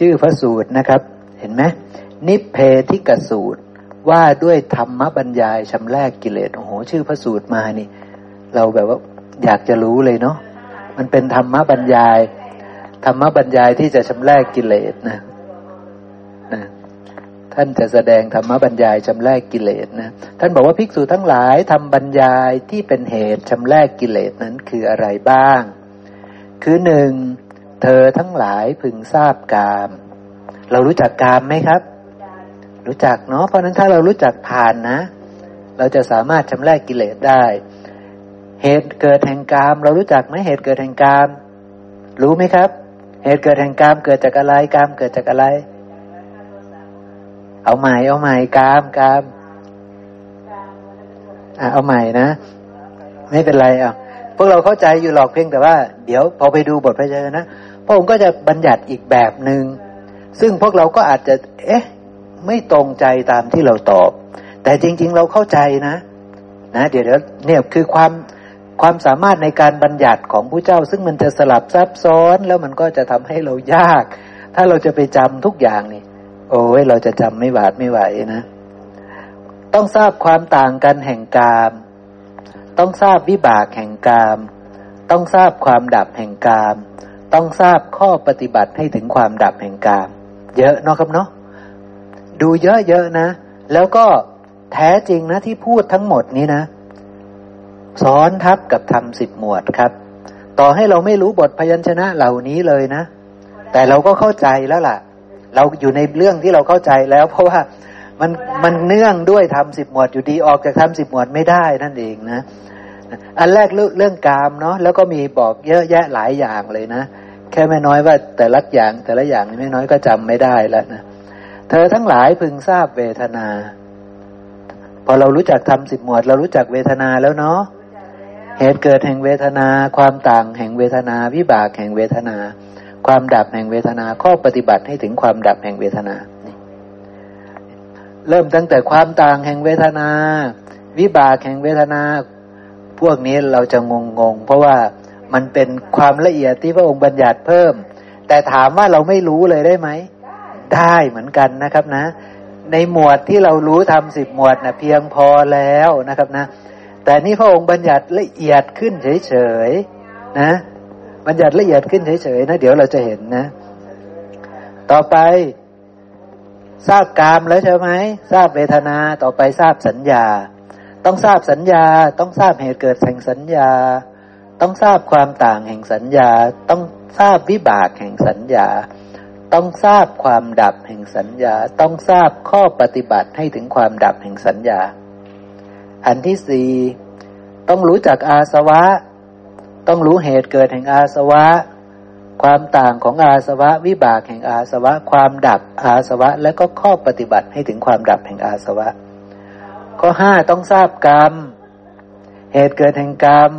ชื่อพระสูตรนะครับ เห็นไหมนิเพธิกสูตรว่าด้วยธรรมบรรยายชำแรกกิเลสโอ้โห ชื่อพระสูตรมานี่ เราแบบว่าอยากจะรู้เลยเนาะมันเป็นธรรมบรรยาย ธรรมบรรยายที่จะชำแรกกิเลสนะนะท่านจะแสดงธรรมบรรยายชำแรกกิเลสนะท่านบอกว่าภิกษุทั้งหลายทำบรรยายที่เป็นเหตุชำแรกกิเลสนั้นคืออะไรบ้าง คือหนึ่ง เธอทั้งหลายพึงทราบกาม เรารู้จักกามไหมครับ รู้จักเนาะเพราะนั้นถ้าเรารู้จักทานนะ เราจะสามารถชำระกิเลสได้ เหตุเกิดแห่งกาม เรารู้จักไหมเหตุเกิดแห่งกาม รู้ไหมครับ เหตุเกิดแห่งกามเกิดจากอะไรกามเกิดจากอะไร เอาใหม่เอาใหม่กามกามอะเอาใหม่นะ ไม่เป็นไรอะพวกเราเข้าใจอยู่หรอกเพียงแต่ว่า เดี๋ยวพอไปดูบทพยัญชนะ ระองค์ก็จะบัญญัติอีกแบบหนึง่งซึ่งพวกเราก็อาจจะ เอ๊ะ ไม่ตรงใจตามที่เราตอบ แต่จริง ๆ เราเข้าใจนะ นะ เดี๋ยวเนี่ยคือความความสามารถในการบัญญัติของผู้เจ้า ซึ่งมันจะสลับซับซ้อนแล้วมันก็จะทำให้เรายาก ถ้าเราจะไปจำทุกอย่างนี่ โอ้ยเราจะจำไม่หวาดไม่ไหวนะ ต้องทราบความต่างกันแห่งกาม ต้องทราบวิบากแห่งกาม ต้องทราบความดับแห่งกาม ต้องทราบข้อปฏิบัติให้ถึงความดับแห่งกาม เยอะเนาะครับเนาะดูเยอะๆนะ แล้วก็แท้จริงนะที่พูดทั้งหมดนี้นะซ้อนทับกับทำสิบหมวดครับ ต่อให้เราไม่รู้บทพยัญชนะเหล่านี้เลยนะ แต่เราก็เข้าใจแล้วล่ะ เราอยู่ในเรื่องที่เราเข้าใจแล้ว เพราะว่ามันมันเนื่องด้วยทำสิบหมวดอยู่ดีออกจากทำสิบหมวดไม่ได้นั่นเองนะ อันแรกเรื่องกามเนาะแล้วก็มีบอกเยอะแยะหลายอย่างเลยนะ แค่ไม่น้อยว่าแต่ละอย่าง แต่ละอย่างไม่น้อยก็จำไม่ได้แล้วนะเธอทั้งหลายพึงทราบเวทนา พอเรารู้จักทำสิบหมวด เรารู้จักเวทนาแล้วเนาะเหตุเกิดแห่งเวทนา ความต่างแห่งเวทนา วิบากแห่งเวทนา ความดับแห่งเวทนาข้อปฏิบัติให้ถึงความดับแห่งเวทนาเริ่มตั้งแต่ความต่างแห่งเวทนา วิบากแห่งเวทนา พวกนี้เราจะงงงเพราะว่า มันเป็นความละเอียดที่พระองค์บัญญัติเพิ่ม แต่ถามว่าเราไม่รู้เลยได้ไหม ได้เหมือนกันนะครับนะ ในหมวดที่เรารู้ทำสิบหมวดนะเพียงพอแล้วนะครับนะ แต่นี่พระองค์บัญญัติละเอียดขึ้นเฉยๆนะ บัญญัติละเอียดขึ้นเฉยๆนะ เดี๋ยวเราจะเห็นนะ ต่อไปทราบกามแล้วใช่ไหมทราบเวทนาต่อไปทราบสัญญา ต้องทราบสัญญา ต้องทราบเหตุเกิดแห่งสัญญา ต้องทราบความต่างแห่งสัญญา ต้องทราบวิบากแห่งสัญญา ต้องทราบความดับแห่งสัญญา ต้องทราบข้อปฏิบัติให้ถึงความดับแห่งสัญญา อันที่สี่ต้องรู้จักอาสวะ ต้องรู้เหตุเกิดแห่งอาสวะ ความต่างของอาสวะ วิบากแห่งอาสวะ ความดับอาสวะ และก็ข้อปฏิบัติให้ถึงความดับแห่งอาสวะ ข้อห้าต้องทราบกรรม เหตุเกิดแห่งกรรม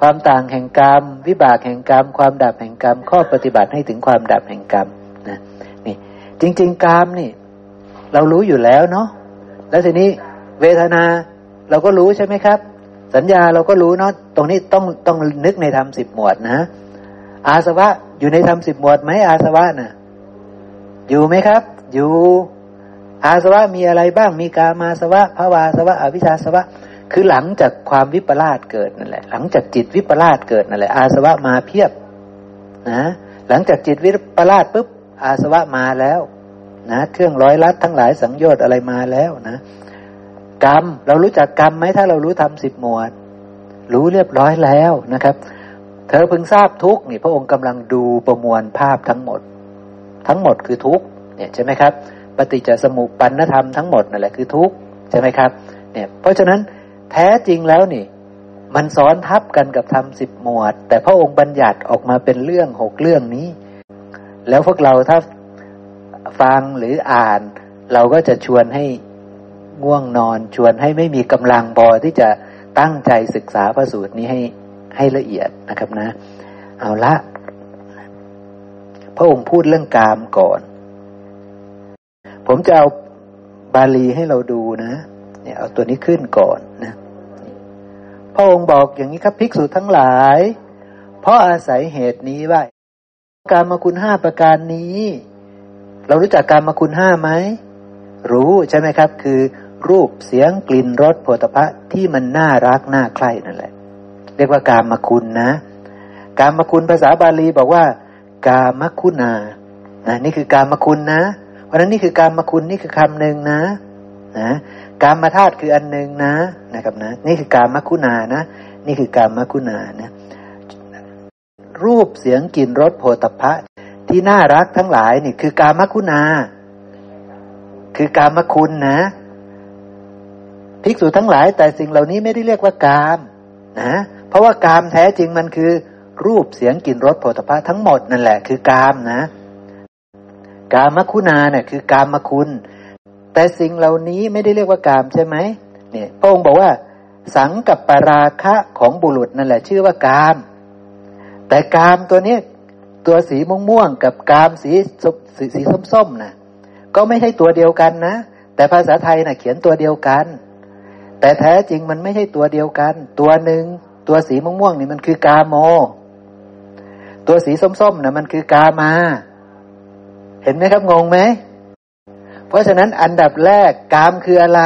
ความต่างแห่งกรรม วิบากแห่งกรรม ความดับแห่งกรรม ข้อปฏิบัติให้ถึงความดับแห่งกรรมนะนี่จริง ๆ กรรมนี่ เรารู้อยู่แล้วเนาะแล้วทีนี้เวทนาเราก็รู้ใช่ไหมครับ สัญญาเราก็รู้เนาะตรงนี้ต้องต้องนึกในธรรมสิบหมวดนะ อาสวะอยู่ในธรรมสิบหมวดไหมอาสวะนะ่ะอยู่ไหมครับ อยู่อาสวะมีอะไรบ้างมีกามาสวะภาวาสวะอวิชชาสวะ คือหลังจากความวิปลาสเกิดนั่นแหละ หลังจากจิตวิปลาสเกิดนั่นแหละ อาสวะมาเพียบนะหลังจากจิตวิปลาสปุ๊บอาสวะมาแล้วนะเครื่องร้อยลัดทั้งหลายสังโยชน์อะไรมาแล้วนะกรรมเรารู้จักกรรมไหมถ้าเรารู้ทำสิบหมวด รู้เรียบร้อยแล้วนะครับ เธอพึงทราบทุกนี่พระองค์กำลังดูประมวลภาพทั้งหมด ทั้งหมดคือทุกเนี่ยใช่ไหมครับ ปฏิจจสมุปปนธรรมทั้งหมดนั่นแหละคือทุกใช่ไหมครับเนี่ยเพราะฉะนั้น แท้จริงแล้วนี่ มันซ้อนทับกันกับธรรมสิบหมวด แต่พระองค์บัญญัติออกมาเป็นเรื่องหกเรื่องนี้ แล้วพวกเราถ้าฟังหรืออ่าน เราก็จะชวนให้ง่วงนอนชวนให้ไม่มีกำลังพอที่จะตั้งใจศึกษาพระสูตรนี้ให้ให้ละเอียดนะครับนะ เอาละ พระองค์พูดเรื่องกามก่อน ผมจะเอาบาลีให้เราดูนะ เนี่ยเอาตัวนี้ขึ้นก่อนนะ พระองค์บอกอย่างนี้ครับภิกษุทั้งหลาย เพราะอาศัยเหตุนี้ว่าการมาคุณห้าประการนี้ เรารู้จักกามาคุณห้าไหมรู้ใช่ไหมครับ คือรูปเสียงกลิ่นรสโผฏฐะที่มันน่ารักน่าใคร่นั่นแหละ เรียกว่ากามาคุณนะ กามาคุณภาษาบาลีบอกว่า กามคุณานะนี่คือกามาคุณนะ เพราะนั้นนี่คือกามาคุณนี่คือคำหนึ่งนะนะ การมาธาตุคืออันหนึ่งนะนะครับนะ นี่คือการมคุณานะ นี่คือการมคุณานะ รูปเสียงกลิ่นรสโผฏฐะที่น่ารักทั้งหลายนี่คือการมคุณา คือการมคุณนะภิกษุทั้งหลาย แต่สิ่งเหล่านี้ไม่ได้เรียกว่ากามนะ เพราะว่ากามแท้จริงมันคือ รูปเสียงกลิ่นรสโผฏฐะทั้งหมดนั่นแหละ คือกามนะ กามคุณาเนี่ยคือกามคุณ แต่สิ่งเหล่านี้ไม่ได้เรียกว่ากามใช่ไหมเนี่ยพระองค์บอกว่า สังกับปราคะของบุรุษนั่นแหละ ชื่อว่ากาม แต่กามตัวนี้ตัวสีม่วงๆกับกามสีสีสีส้มๆนะก็ไม่ใช่ตัวเดียวกันนะ แต่ภาษาไทยนะ่ะเขียนตัวเดียวกัน แต่แท้จริงมันไม่ใช่ตัวเดียวกัน ตัวหนึ่งตัวสีม่วงๆนี่มันคือกาโม ตัวสีส้มๆนะมันคือกามา เห็นไหมครับงงไหม เพราะฉะนั้นอันดับแรกกามคืออะไร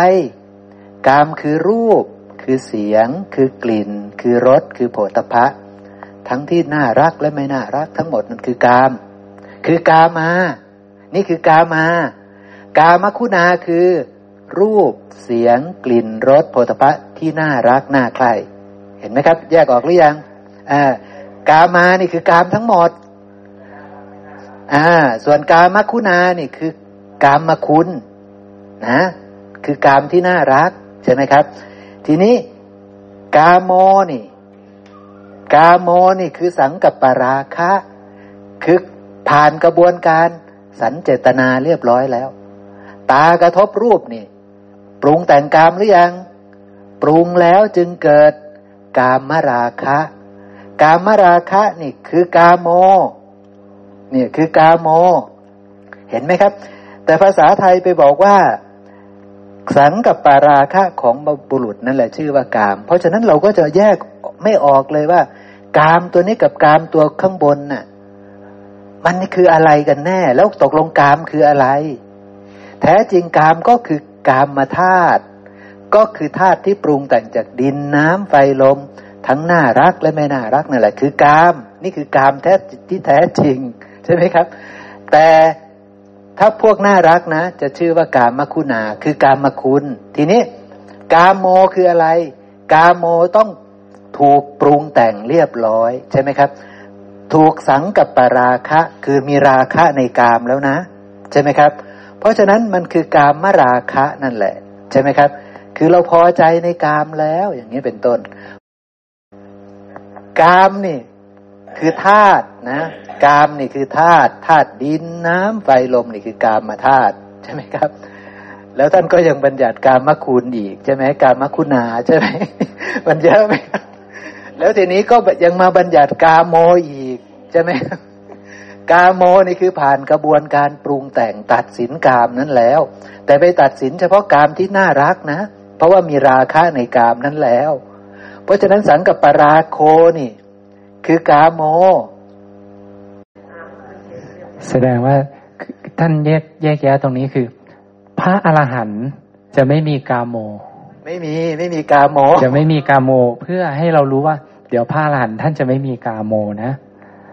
กามคือรูป คือเสียง คือกลิ่น คือรส คือโผฏฐะทั้งที่น่ารักและไม่น่ารักทั้งหมดนั่นคือกาม คือกามา นี่คือกามา กามคุณาคือ รูป เสียง กลิ่น รสโผฏฐะที่น่ารักน่าใคร่ เห็นไหมครับ แยกออกหรือยังอ่ากามานี่คือกามทั้งหมดอ่าส่วนกามคุณานี่คือ กามมาคุณนะ คือกามที่น่ารัก ใช่ไหมครับ ทีนี้กามโมนี่ กามโมนี่คือสังกับปราคะ คือผ่านกระบวนการสันเจตนาเรียบร้อยแล้ว ตากระทบรูปนี่ ปรุงแต่งกามหรือยัง ปรุงแล้วจึงเกิดกามมราคะ กามมราคะนี่คือกามโมเนี่ยคือกามโม เห็นไหมครับ แต่ภาษาไทยไปบอกว่า สังกับปาราคะของบุรุษนั่นแหละชื่อว่ากาม เพราะฉะนั้นเราก็จะแยกไม่ออกเลยว่า กามตัวนี้กับกามตัวข้างบนน่ะ มันคืออะไรกันแน่ แล้วตกลงกามคืออะไร แท้จริงกามก็คือกามมาธาตุก็คือธาตุที่ปรุงแต่งจากดินน้ำไฟลม ทั้งน่ารักและไม่น่ารักนั่นแหละ คือกาม นี่คือกามแท้ที่แท้จริง ใช่ไหมครับ แต่ ถ้าพวกน่ารักนะ จะชื่อว่ากามคุณาคือกามคุณ ทีนี้ กามโมคืออะไร กามโมต้องถูกปรุงแต่งเรียบร้อยใช่ไหมครับ ถูกสังกับปราคะ คือมีราคะในกามแล้วนะ ใช่ไหมครับ เพราะฉะนั้นมันคือกามมราคะนั่นแหละ ใช่ไหมครับ คือเราพอใจในกามแล้วอย่างนี้เป็นต้น กามนี่ คือธาตุนะกามนี่คือธาตุธาตุดินน้ำไฟลมนี่คือกามมาธาตุใช่ไหมครับ แล้วท่านก็ยังบัญญัติกามมคุณอีกใช่ไหมกามมคุณาใช่ไหมมันเยอะไหมแล้วทีนี้ก็ยังมาบัญญัติกาโมอีกใช่ไหมกาโมนี่คือผ่านกระบวนการปรุงแต่งตัดสินกามนั้นแล้ว แต่ไปตัดสินเฉพาะกามที่น่ารักนะ เพราะว่ามีราคะในกามนั้นแล้ว เพราะฉะนั้นสังกับปราโคนี่ คือกาโม แสดงว่าท่านแยกแยกแยะตรงนี้คือ พระอรหันต์จะไม่มีกาโม ไม่มีไม่มีกาโม จะไม่มีกาโม เพื่อให้เรารู้ว่า เดี๋ยวพระอรหันต์ท่านจะไม่มีกาโมนะ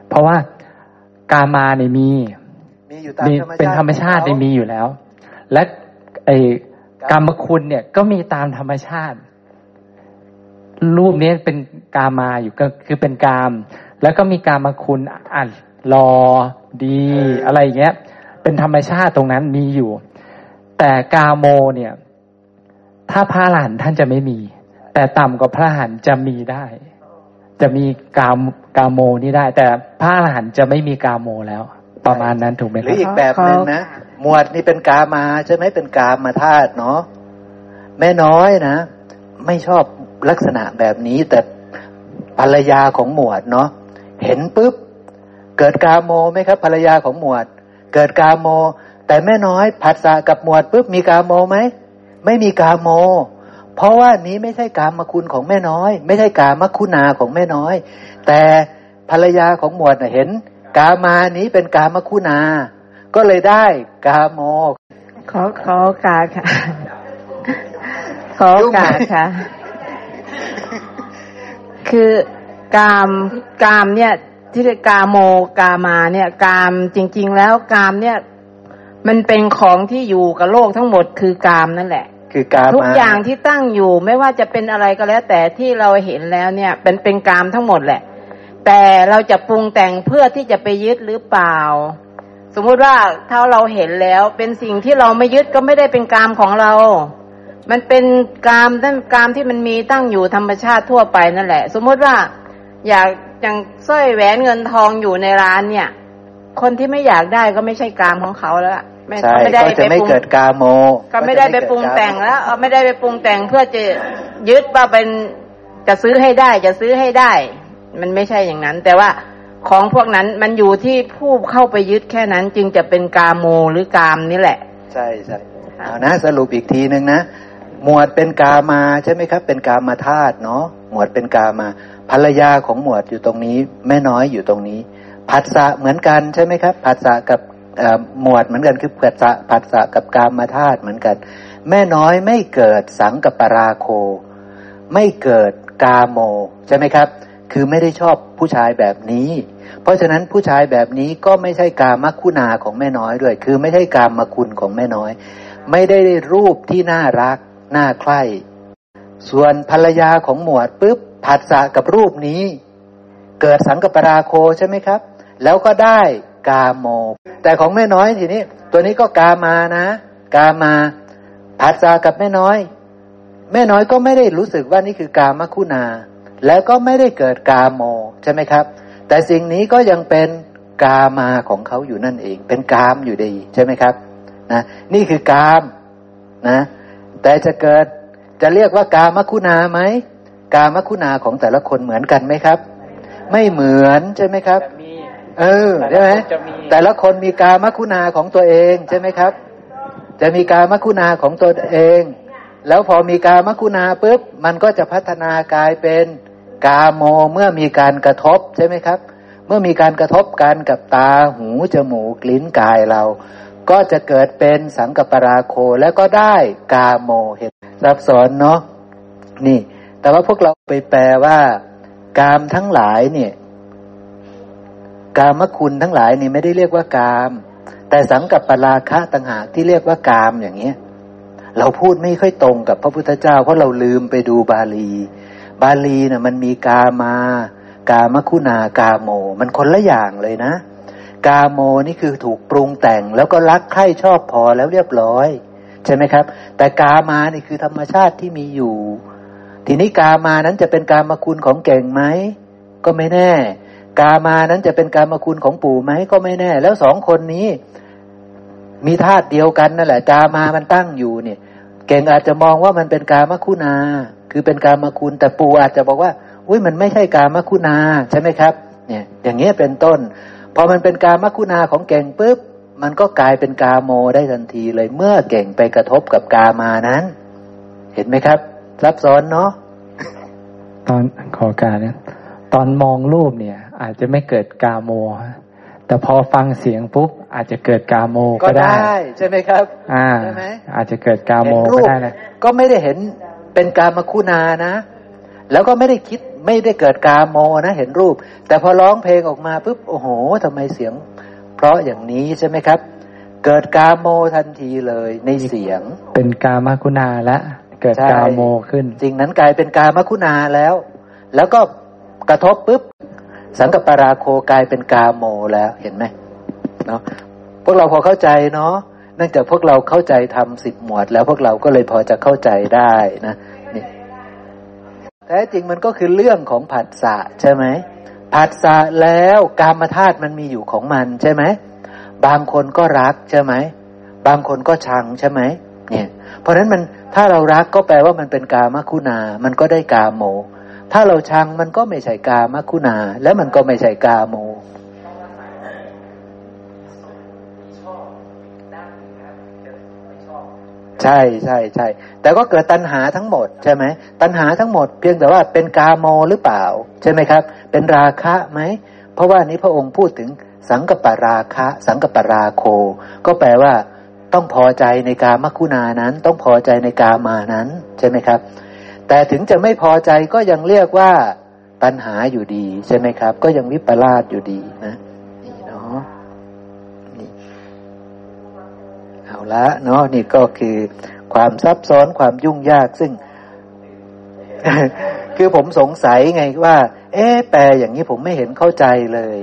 เพราะว่ากามาเนี่ยมีมีอยู่ตามธรรมชาติเป็นธรรมชาติมีอยู่แล้ว และไอกามคุณเนี่ยก็มีตามธรรมชาติ รูปนี้เป็นกามาอยู่ก็คือเป็นกาม แล้วก็มีกามคุณอ่านรอดีอะไรอย่างเงี้ย เป็นธรรมชาติตรงนั้นมีอยู่ แต่กาโมเนี่ย ถ้าพระหลานท่านจะไม่มี แต่ต่ำกว่าพระหันจะมีได้ จะมีกามกาโมนี่ได้ แต่พระหลานจะไม่มีกาโมแล้ว ประมาณนั้นถูกไหมครับหรืออีกแบบหนึ่งนะหมวดนี่เป็นกามาใช่ไหมเป็นกามมาธาตุเนาะแม่น้อยนะไม่ชอบ ลักษณะแบบนี้ แต่ภรรยาของหมวดเนาะเห็นปุ๊บ เกิดกาโมไหมครับ ภรรยาของหมวด เกิดกาโม แต่แม่น้อยผัสสะกับหมวดปุ๊บมีกาโมไหมไม่มีกาโม เพราะว่านี้ไม่ใช่กามคุณของแม่น้อย ไม่ใช่กามคุณาของแม่น้อย แต่ภรรยาของหมวดเห็น กามานี้เป็นกามคุณา ก็เลยได้กาโม ขอขอกาค่ะ ขอกาค่ะ คือกามกามเนี่ยที่เรียกกาโมกามาเนี่ย กามจริง ๆ แล้วกามเนี่ย มันเป็นของที่อยู่กับโลกทั้งหมดคือกามนั่นแหละ คือกามาทุกอย่างที่ตั้งอยู่ไม่ว่าจะเป็นอะไรก็แล้ว แต่ที่เราเห็นแล้วเนี่ยเป็นเป็นกามทั้งหมดแหละ แต่เราจะปรุงแต่งเพื่อที่จะไปยึดหรือเปล่า สมมุติว่าถ้าเราเห็นแล้วเป็นสิ่งที่เราไม่ยึดก็ไม่ได้เป็นกามของเรา มันเป็นกามตั้งกามที่มันมีตั้งอยู่ธรรมชาติทั่วไปนั่นแหละ สมมุติว่า อยากอย่างสร้อยแหวนเงินทองอยู่ในร้านเนี่ย คนที่ไม่อยากได้ก็ไม่ใช่กามของเขาแล้วล่ะไม่ใช่ไม่ได้ก็จะไปไม่ปรุงเกิดกาโม ก็ไม่ได้ไปปรุงแต่งแล้วเออไม่ได้ไปปรุงแต่งเพื่อจะยึดว่าเป็นจะซื้อให้ได้จะซื้อให้ได้ มันไม่ใช่อย่างนั้น แต่ว่าของพวกนั้นมันอยู่ที่ผู้เข้าไปยึดแค่นั้น จึงจะเป็นกาโมหรือกามนี่แหละ ใช่ใช่ค่ะเอานะสรุปอีกทีหนึ่งนะ หมวดเป็นกามาใช่ไหมครับ เป็นกามาธาตุเนาะหมวดเป็นกามา ภรรยาของหมวดอยู่ตรงนี้ แม่น้อยอยู่ตรงนี้ผัสสะเหมือนกันใช่ไหมครับผัสสะกับหมวดเหมือนกันคือผัสสะผัสสะกับกามาธาตุเหมือนกัน แม่น้อยไม่เกิดสังกับปราโค ไม่เกิดกาโมใช่ไหมครับ คือไม่ได้ชอบผู้ชายแบบนี้ เพราะฉะนั้นผู้ชายแบบนี้ก็ไม่ใช่กามคุณาของแม่น้อยด้วย คือไม่ใช่กามคุณของแม่น้อย ไม่ได้รูปที่น่ารัก น่าใคร่ส่วนภรรยาของหมวดปุ๊บผัสสะกับรูปนี้ เกิดสังกปราโคใช่ไหมครับ แล้วก็ได้กาโม แต่ของแม่น้อยทีนี้ ตัวนี้ก็กามานะ กามาผัสสะกับแม่น้อย แม่น้อยก็ไม่ได้รู้สึกว่านี่คือกามคุณา แล้วก็ไม่ได้เกิดกาโมใช่ไหมครับ แต่สิ่งนี้ก็ยังเป็นกามาของเขาอยู่นั่นเอง เป็นกามอยู่ดีใช่ไหมครับนะนี่คือกามนะ แต่จะเกิดจะเรียกว่ากามคุณาไหมกามคุณาของแต่ละคนเหมือนกันไหมครับ ไม่เหมือนใช่ไหมครับมีเออใช่ไหมแต่ละคนมีกามคุณาของตัวเองใช่ไหมครับ จะมีกามคุณาของตัวเอง แล้วพอมีกามคุณาปุ๊บมันก็จะพัฒนากลายเป็นกาโมเมื่อมีการกระทบใช่ไหมครับ เมื่อมีการกระทบกันกับตาหูจมูกลิ้นกายเรา ก็จะเกิดเป็นสังกปราโคแล้วก็ได้กาโมเห็นซับซ้อนเนาะนี่ แต่ว่าพวกเราไปแปลว่า กามทั้งหลายเนี่ย กามคุณทั้งหลายนี่ไม่ได้เรียกว่ากาม แต่สังกับปราคะต่างหากที่เรียกว่ากามอย่างเงี้ย เราพูดไม่ค่อยตรงกับพระพุทธเจ้า เพราะเราลืมไปดูบาลี บาลีน่ะมันมีกามากามคุณากาโม มันคนละอย่างเลยนะ กาโมนี่คือถูกปรุงแต่ง แล้วก็รักใคร่ชอบพอแล้วเรียบร้อย ใช่ไหมครับ แต่กามานี่คือธรรมชาติที่มีอยู่ ทีนี้กามานั้นจะเป็นกามคุณของเก่งไหมก็ไม่แน่ กามานั้นจะเป็นกามคุณของปู่ไหมก็ไม่แน่ แล้วสองคนนี้ มีธาตุเดียวกันนั่นแหละ กามามันตั้งอยู่เนี่ย เก่งอาจจะมองว่ามันเป็นกามคุณา คือเป็นกามคุณ แต่ปู่อาจจะบอกว่า อุ้ยมันไม่ใช่กามคุณาใช่ไหมครับ เนี่ย อย่างเงี้ยเป็นต้น พอมันเป็นกามคุณาของเก่งปุ๊บมันก็กลายเป็นกาโมได้ทันทีเลยเมื่อเก่งไปกระทบกับกามานั้น เห็นไหมครับ ซับซ้อนเนาะตอนขอการเนี่ยตอนมองรูปเนี่ย อาจจะไม่เกิดกาโมฮะแต่พอฟังเสียงปุ๊บอาจจะเกิดกาโมก็ก็ได้ได้ ใช่ไหมครับ อ่าใช่ไหมอาจจะเกิดกาโมเห็นรูก็ปได้นะก็ไม่ได้เห็นเป็นกามคุณานะ แล้วก็ไม่ได้คิด ไม่ได้เกิดกาโมนะเห็นรูป แต่พอร้องเพลงออกมาปุ๊บโอ้โหทำไมเสียง เพราะอย่างนี้ใช่ไหมครับ เกิดกาโมทันทีเลยในเสียง เป็นกามคุณาและเกิดใช่กาโมขึ้นสิ่งนั้นกลายเป็นกามคุณาแล้ว แล้วก็กระทบปุ๊บสังกปปราโคกลายเป็นกาโมแล้วเห็นไหมเนาะพวกเราพอเข้าใจเนาะเนื่องจากพวกเราเข้าใจทำสิบหมวด แล้วพวกเราก็เลยพอจะเข้าใจได้นะนี่แท้จริงมันก็คือเรื่องของผัสสะใช่ไหมผัสสะแล้วกามธาตุมันมีอยู่ของมันใช่ไหมบางคนก็รักใช่ไหมบางคนก็ชังใช่ไหมเนี่ย เพราะฉะนั้นมันถ้าเรารักก็แปลว่ามันเป็นกามคุณา มันก็ได้กาโม ถ้าเราชังมันก็ไม่ใช่กามคุณา และมันก็ไม่ใช่กาโม ใช่ใช่ใช่แต่ก็เกิดตัณหาทั้งหมดใช่ไหมตัณหาทั้งหมดเพียงแต่ว่าเป็นกาโมหรือเปล่า ใช่ไหมครับ เป็นราคะไหม เพราะว่านี้พระองค์พูดถึงสังกปราคะ สังกปราโค ก็แปลว่า ต้องพอใจในกามคุณานั้น ต้องพอใจในกามานั้น ใช่ไหมครับ แต่ถึงจะไม่พอใจก็ยังเรียกว่าตัณหาอยู่ดี ใช่ไหมครับ ก็ยังวิปลาสอยู่ดีนะนี่เนาะนี่เอา ละเนาะนี่ก็คือความซับซ้อนความยุ่งยากซึ่ง คือผมสงสัยไงว่า เอ๊แปลอย่างนี้ผมไม่เห็นเข้าใจเลย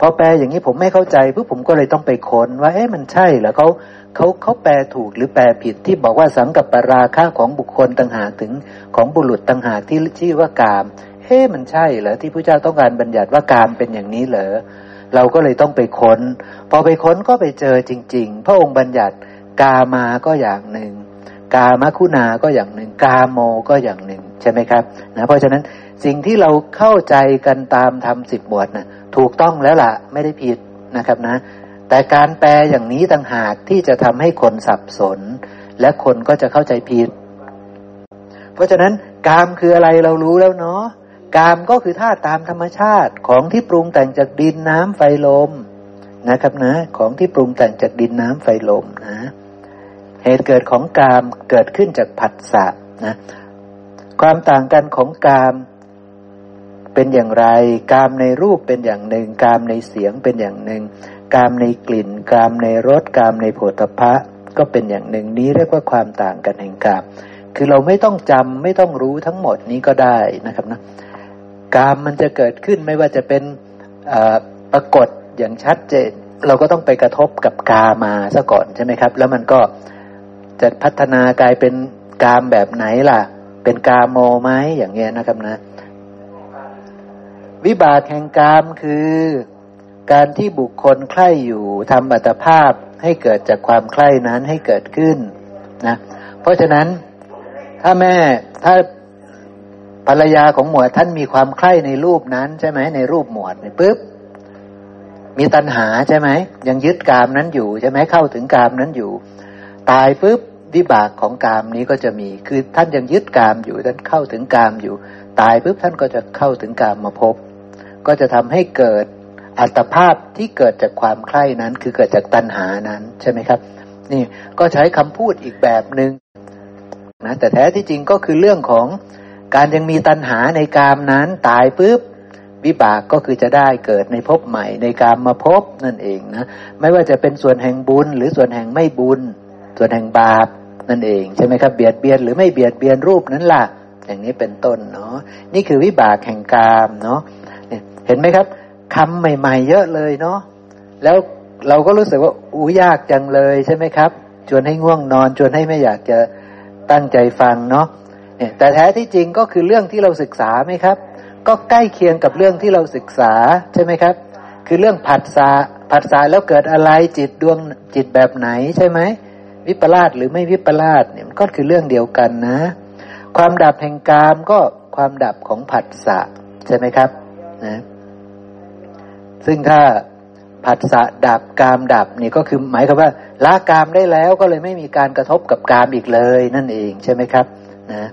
พอแปลอย่างนี้ผมไม่เข้าใจเพื่อผมก็เลยต้องไปค้นว่า เอ๊ะมันใช่เหรอเขาเขาเขาแปลถูกหรือแปลผิดที่บอกว่าสังกับปราค่าของบุคคลต่างหากถึงของบุรุษต่างหากที่ชื่อว่ากามเฮ้มันใช่เหรอที่พระเจ้าต้องการบัญญัติว่ากามเป็นอย่างนี้เหรอเราก็เลยต้องไปคน้น พอไปค้นก็ไปเจอจริง ๆ พระองค์บัญญัติ กามาก็อย่างหนึ่ง กามคุณาก็อย่างหนึ่ง กาโมก็อย่างหนึ่ง ใช่ไหมครับนะเพราะฉะนั้นสิ่งที่เราเข้าใจกันตามทำสิบหมวดนะถูกต้องแล้วล่ะไม่ได้ผิดนะครับนะ แต่การแปลอย่างนี้ต่างหากที่จะทำให้คนสับสน และคนก็จะเข้าใจผิด เพราะฉะนั้นกามคืออะไรเรารู้แล้วเนาะกามก็คือธาตุตามธรรมชาติของที่ปรุงแต่งจากดินน้ำไฟลมนะครับนะ ของที่ปรุงแต่งจากดินน้ำไฟลมนะ เหตุเกิดของกามเกิดขึ้นจากผัสสะนะความต่างกันของกามเป็นอย่างไร กามในรูปเป็นอย่างหนึ่ง กามในเสียงเป็นอย่างหนึ่ง กามในกลิ่น กามในรส กามในโผฏฐะก็เป็นอย่างหนึ่งนี้เรียกว่าความต่างกันแห่งกาม คือเราไม่ต้องจำไม่ต้องรู้ทั้งหมดนี้ก็ได้นะครับนะ กามมันจะเกิดขึ้นไม่ว่าจะเป็นปรากฏอย่างชัดเจน เราก็ต้องไปกระทบกับกามาซะก่อนใช่ไหมครับ แล้วมันก็ จะพัฒนากลายเป็นกามแบบไหนล่ะ เป็นกามโมไหมอย่างเงี้ยนะครับนะ วิบากแห่งกามคือ การที่บุคคลใคร่อยู่ทำอัตภาพให้เกิดจากความใคร่นั้นให้เกิดขึ้นนะ เพราะฉะนั้นถ้าแม่ถ้าภรรยาของหมวดท่านมีความใคร่ในรูปนั้นใช่ไหมในรูปหมวดเนี่ยปุ๊บมีตัณหาใช่ไหมยังยึดกามนั้นอยู่ใช่ไหมเข้าถึงกามนั้นอยู่ ตายปุ๊บ วิบากของกามนี้ก็จะมี คือท่านยังยึดกามอยู่ท่านเข้าถึงกามอยู่ ตายปุ๊บท่านก็จะเข้าถึงกามมาพบ ก็จะทำให้เกิดอัตภาพที่เกิดจากความใคร่นั้น คือเกิดจากตัณหานั้นใช่ไหมครับ นี่ก็ใช้คำพูดอีกแบบหนึง่งนะแต่แท้ที่จริงก็คือเรื่องของการยังมีตัณหาในกามนั้นตายปุ๊บวิบากก็คือจะได้เกิดในภพใหม่ในกามมาภพนั่นเองนะไม่ว่าจะเป็นส่วนแห่งบุญหรือส่วนแห่งไม่บุญ ส่วนแห่งบาป นั่นเองใช่ไหมครับเบียดเบียนหรือไม่เบียดเบียนรูปนั้นล่ะ อย่างนี้เป็นต้นเนาะนี่คือวิบากแห่งกามเนาะเห็นไหมครับคำใหม่ ๆ เยอะเลยเนาะแล้วเราก็รู้สึกว่าอู้ยากจังเลยใช่ไหมครับ ชวนให้ง่วงนอน ชวนให้ไม่อยากจะตั้งใจฟังเนาะแต่แท้ที่จริงก็คือเรื่องที่เราศึกษาไหมครับ ก็ใกล้เคียงกับเรื่องที่เราศึกษาใช่ไหมครับ คือเรื่องผัสสะผัสสะแล้วเกิดอะไรจิตดวงจิตแบบไหนใช่ไหม วิปลาสหรือไม่วิปลาสเนี่ยมันก็คือเรื่องเดียวกันนะ ความดับแห่งกามก็ความดับของผัสสะใช่ไหมครับนะซึ่งถ้าผัสสะดับกามดับนี่ก็คือหมายความว่าละกามได้แล้วก็เลยไม่มีการกระทบกับกามอีกเลยนั่นเองใช่ไหมครับนะ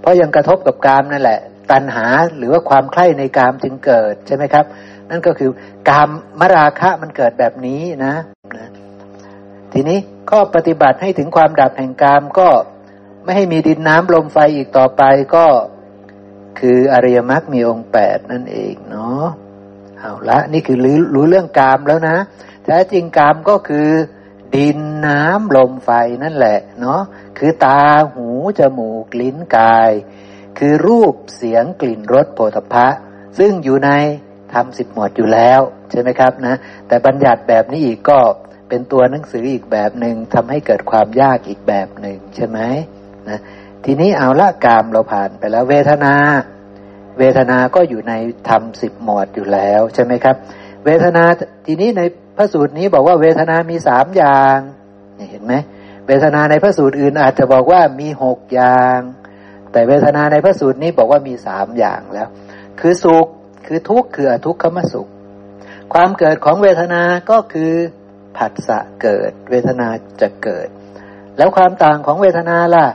เพราะยังกระทบกับกามนั่นแหละ ตัณหาหรือว่าความใคร่ในกามจึงเกิดใช่ไหมครับ นั่นก็คือกามมราคะมันเกิดแบบนี้นะนะ ทีนี้ข้อปฏิบัติให้ถึงความดับแห่งกามก็ไม่ให้มีดินน้ำลมไฟอีกต่อไปก็คืออริยมรรคมีองค์แปดนั่นเองเนาะเอาละนี่คือรู้รู้เรื่องกามแล้วนะแท้จริงกามก็คือดินน้ำลมไฟนั่นแหละเนาะคือตาหูจมูกลิ้นกาย คือรูปเสียงกลิ่นรสโผฏฐะซึ่งอยู่ในทำสิบหมวดอยู่แล้ว ใช่ไหมครับนะ แต่บัญญัติแบบนี้อีกก็ เป็นตัวหนังสืออีกแบบหนึ่งทำให้เกิดความยากอีกแบบหนึ่งใช่ไหมนะทีนี้เอาละกามเราผ่านไปแล้วเวทนา เวทนาก็อยู่ในธรรมสิบหมวดอยู่แล้วใช่ไหมครับ เวทนาทีนี้ในพระสูตรนี้บอกว่าเวทนามีสามอย่างเห็นไหมเวทนาในพระสูตรอื่นอาจจะบอกว่ามีหกอย่าง แต่เวทนาในพระสูตรนี้บอกว่ามีสามอย่างแล้ว คือสุขคือทุกข์คืออทุกขมสุข ความเกิดของเวทนาก็คือ ผัสสะเกิด เวทนาจะเกิด แล้วความต่างของเวทนาล่ะ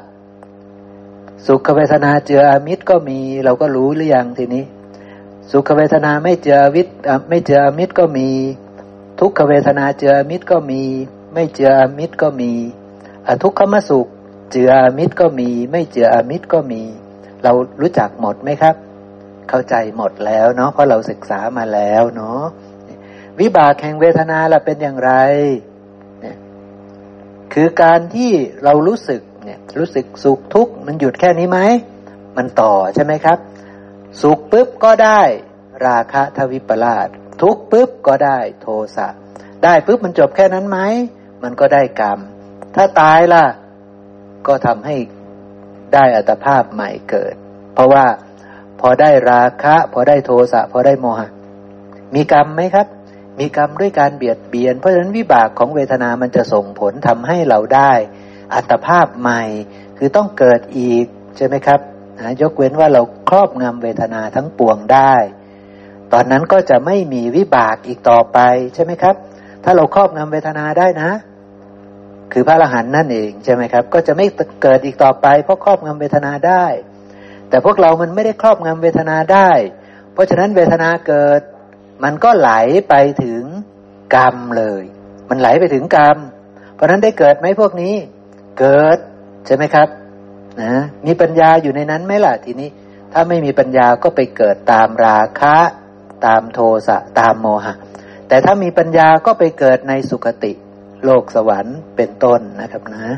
สุขเวทนาเจืออมิตรก็มีเราก็รู้หรือยังทีนี้ สุขเวทนาไม่เจือวิตไม่เจืออมิตรก็มี ทุกขเวทนาเจือมิตรก็มี ไม่เจือมิตรก็มีอทุกขมสุข เจือมิตรก็มี ไม่เจือมิตรก็มี เรารู้จักหมดไหมครับ เข้าใจหมดแล้วเนาะเพราะเราศึกษามาแล้วเนาะ วิบากแห่งเวทนาล่ะเป็นอย่างไรเนี่ยคือการที่เรารู้สึกเนี่ยรู้สึกสุขทุกข์มันหยุดแค่นี้ไหมมันต่อใช่ไหมครับ สุขปุ๊บก็ได้ ราคะทวิปลาสทุกปุ๊บก็ได้โทสะได้ปุ๊บมันจบแค่นั้นไหมมันก็ได้กรรม ถ้าตายล่ะ ก็ทำให้ได้อัตภาพใหม่เกิด เพราะว่าพอได้ราคะ พอได้โทสะ พอได้โมหะ มีกรรมไหมครับ มีกรรมด้วยการเบียดเบียน เพราะฉะนั้นวิบากของเวทนามันจะส่งผลทำให้เราได้ อัตภาพใหม่คือต้องเกิดอีกใช่ไหมครับยกเว้นว่าเราครอบงำเวทนาทั้งปวงได้ ตอนนั้นก็จะไม่มีวิบากอีกต่อไปใช่ไหมครับ ถ้าเราครอบงำเวทนาได้นะ คือพระอรหันต์นั่นเองใช่ไหมครับ ก็จะไม่เกิดอีกต่อไป เพราะครอบงำเวทนาได้ แต่พวกเรามันไม่ได้ครอบงำเวทนาได้ เพราะฉะนั้นเวทนาเกิด มันก็ไหลไปถึงกรรมเลย มันไหลไปถึงกรรม เพราะนั้นได้เกิดไหมพวกนี้ เกิดใช่ไหมครับนะมีปัญญาอยู่ในนั้นไหมล่ะทีนี้ ถ้าไม่มีปัญญาก็ไปเกิดตามราคะ ตามโทสะตามโมหะ แต่ถ้ามีปัญญาก็ไปเกิดในสุคติ โลกสวรรค์เป็นต้นนะครับนะ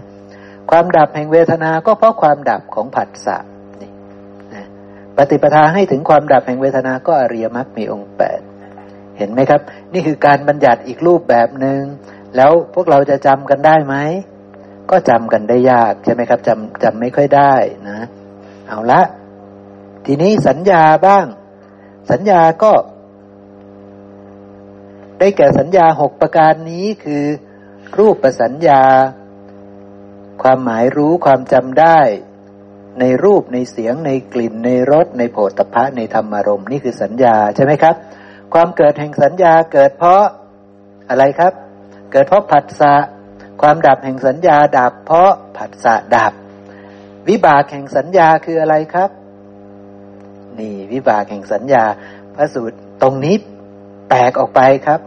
ความดับแห่งเวทนา ก็เพราะความดับของผัสสะนี่ปฏิปทาให้ถึงความดับแห่งเวทนา ก็อริยมรรคมีองค์แปด เห็นไหมครับ นี่คือการบัญญัติอีกรูปแบบหนึง่งแล้วพวกเราจะจำกันได้ไหมก็จำกันได้ยากใช่ไหมครับจำจำไม่ค่อยได้นะ เอาละ ทีนี้สัญญาบ้าง สัญญาก็ ได้แก่สัญญาหกประการนี้คือ รูปประสัญญา ความหมายรู้ความจำได้ ในรูปในเสียงในกลิ่นในรสในโผฏฐะในธรรมารมณ์นี่คือสัญญาใช่ไหมครับ ความเกิดแห่งสัญญาเกิดเพราะอะไรครับ เกิดเพราะผัสสะความดับแห่งสัญญาดับเพราะผัสสะดับ วิบากแห่งสัญญาคืออะไรครับ นี่วิบากแห่งสัญญาพระสูตรตรงนี้แตกออกไปครับ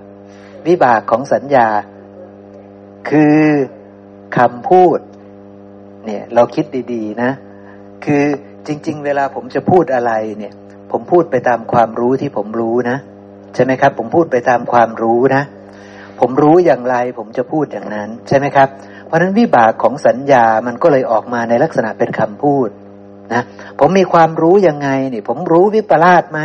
วิบากของสัญญา คือคำพูด เนี่ย เราคิดดีๆนะ คือจริง ๆ เวลาผมจะพูดอะไรเนี่ย ผมพูดไปตามความรู้ที่ผมรู้นะ ใช่ไหมครับ ผมพูดไปตามความรู้นะ ผมรู้อย่างไรผมจะพูดอย่างนั้น ใช่ไหมครับ เพราะฉะนั้นวิบากของสัญญามันก็เลยออกมาในลักษณะเป็นคำพูดนะผมมีความรู้ยังไงนี่ ผมรู้วิปลาสไหม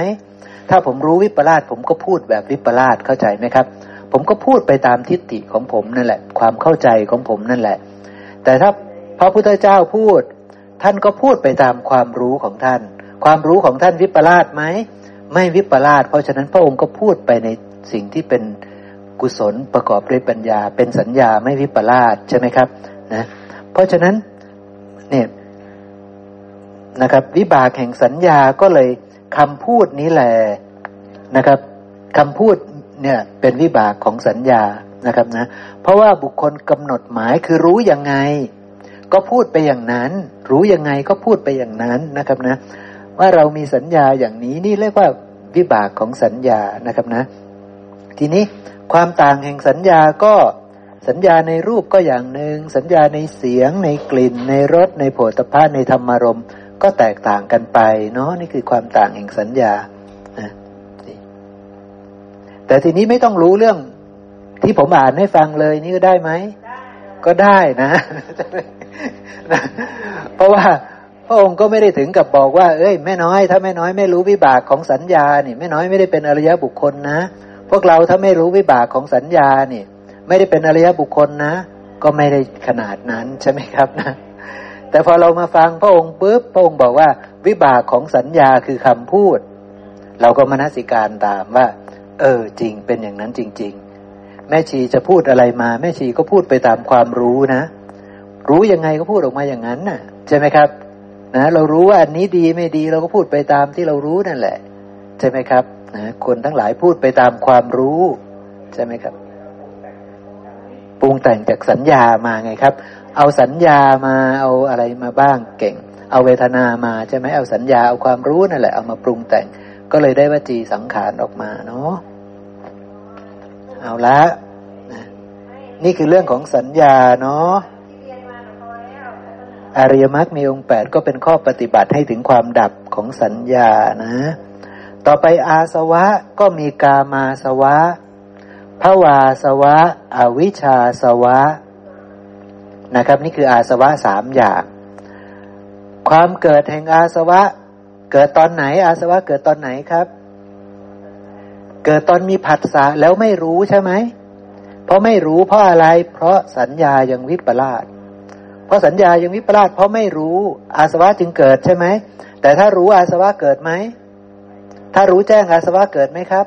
ถ้าผมรู้วิปลาสผมก็พูดแบบวิปลาสเข้าใจไหมครับ ผมก็พูดไปตามทิฏฐิของผมนั่นแหละ ความเข้าใจของผมนั่นแหละ แต่ถ้าพระพุทธเจ้าพูด ท่านก็พูดไปตามความรู้ของท่าน ความรู้ของท่านวิปลาสไหม ไม่วิปลาสเพราะฉะนั้นพระองค์ก็พูดไปในสิ่งที่เป็นกุศลประกอบด้วยปัญญา เป็นสัญญาไม่วิปลาสใช่ไหมครับนะเพราะฉะนั้นเนี่ยนะครับ วิบากแห่งสัญญาก็เลยคำพูดนี้แหละนะครับคำพูดเนี่ยเป็นวิบากของสัญญานะครับนะเพราะว่าบุคคลกำหนดหมายคือรู้ยังไง ก็พูดไปอย่างนั้น รู้ยังไงก็พูดไปอย่างนั้นนะครับนะ ว่าเรามีสัญญาอย่างนี้นี่เรียกว่าวิบากของสัญญานะครับนะ ทีนี้ความต่างแห่งสัญญาก็สัญญาในรูปก็อย่างหนึ่งสัญญาในเสียง ในกลิ่น ในรสในโผฏฐะในธรรมารมก็แตกต่างกันไปเนาะนี่คือความต่างแห่งสัญญาแต่ทีนี้ไม่ต้องรู้เรื่องที่ผมอ่านให้ฟังเลยนี่ก็ได้ไหมก็ได้นะ เพราะว่าพ ระองค์ก็ไม่ได้ถึงกับบอกว่า เอ้ยแม่น้อย ถ้าแม่น้อยไม่รู้วิบากของสัญญานี่แม่น้อยไม่ได้เป็นอริยบุคคลนะ พวกเราถ้าไม่รู้วิบากของสัญญาเนี่ยไม่ได้เป็นอริยบุคคลนะ ก็ไม่ได้ขนาดนั้นใช่ไหมครับนะแต่พอเรามาฟังพระองค์ปุ๊บพระองค์บอกว่า วิบากของสัญญาคือคำพูด เราก็มนสิการตามว่า เออจริงเป็นอย่างนั้นจริง ๆ แม่ชีจะพูดอะไรมา แม่ชีก็พูดไปตามความรู้นะ รู้ยังไงก็พูดออกมาอย่างนั้นน่ะ ใช่ไหมครับ นะเรารู้ว่าอันนี้ดีไม่ดีเราก็พูดไปตามที่เรารู้นั่นแหละ ใช่ไหมครับนะคนทั้งหลายพูดไปตามความรู้ ใช่ไหมครับปรุงแต่งจากสัญญามาไงครับ เอาสัญญามาเอาอะไรมาบ้างเก่ง เอาเวทนามาใช่ไหมเอาสัญญาเอาความรู้นั่นแหละเอามาปรุงแต่ง ก็เลยได้วจีสังขารออกมาเนาะเอาละนี่คือเรื่องของสัญญาเนาะ อริยมรรคมีองค์แปดก็เป็นข้อปฏิบัติให้ถึงความดับของสัญญานะ ต่อไปอาสวะก็มีกามาสวะภวาสวะ อวิชชาสวะนะครับ นี่คืออาสวะสามอย่างความเกิดแห่งอาสวะ เกิดตอนไหน อาสวะเกิดตอนไหนครับ เกิดตอนมีผัสสะแล้วไม่รู้ใช่ไหมเพราะไม่รู้เพราะอะไร เพราะสัญญายังวิปลาส เพราะสัญญายังวิปลาสเพราะไม่รู้อาสวะจึงเกิดใช่ไหม แต่ถ้ารู้อาสวะเกิดไหม ถ้ารู้แจ้งอาสวะเกิดไหมครับ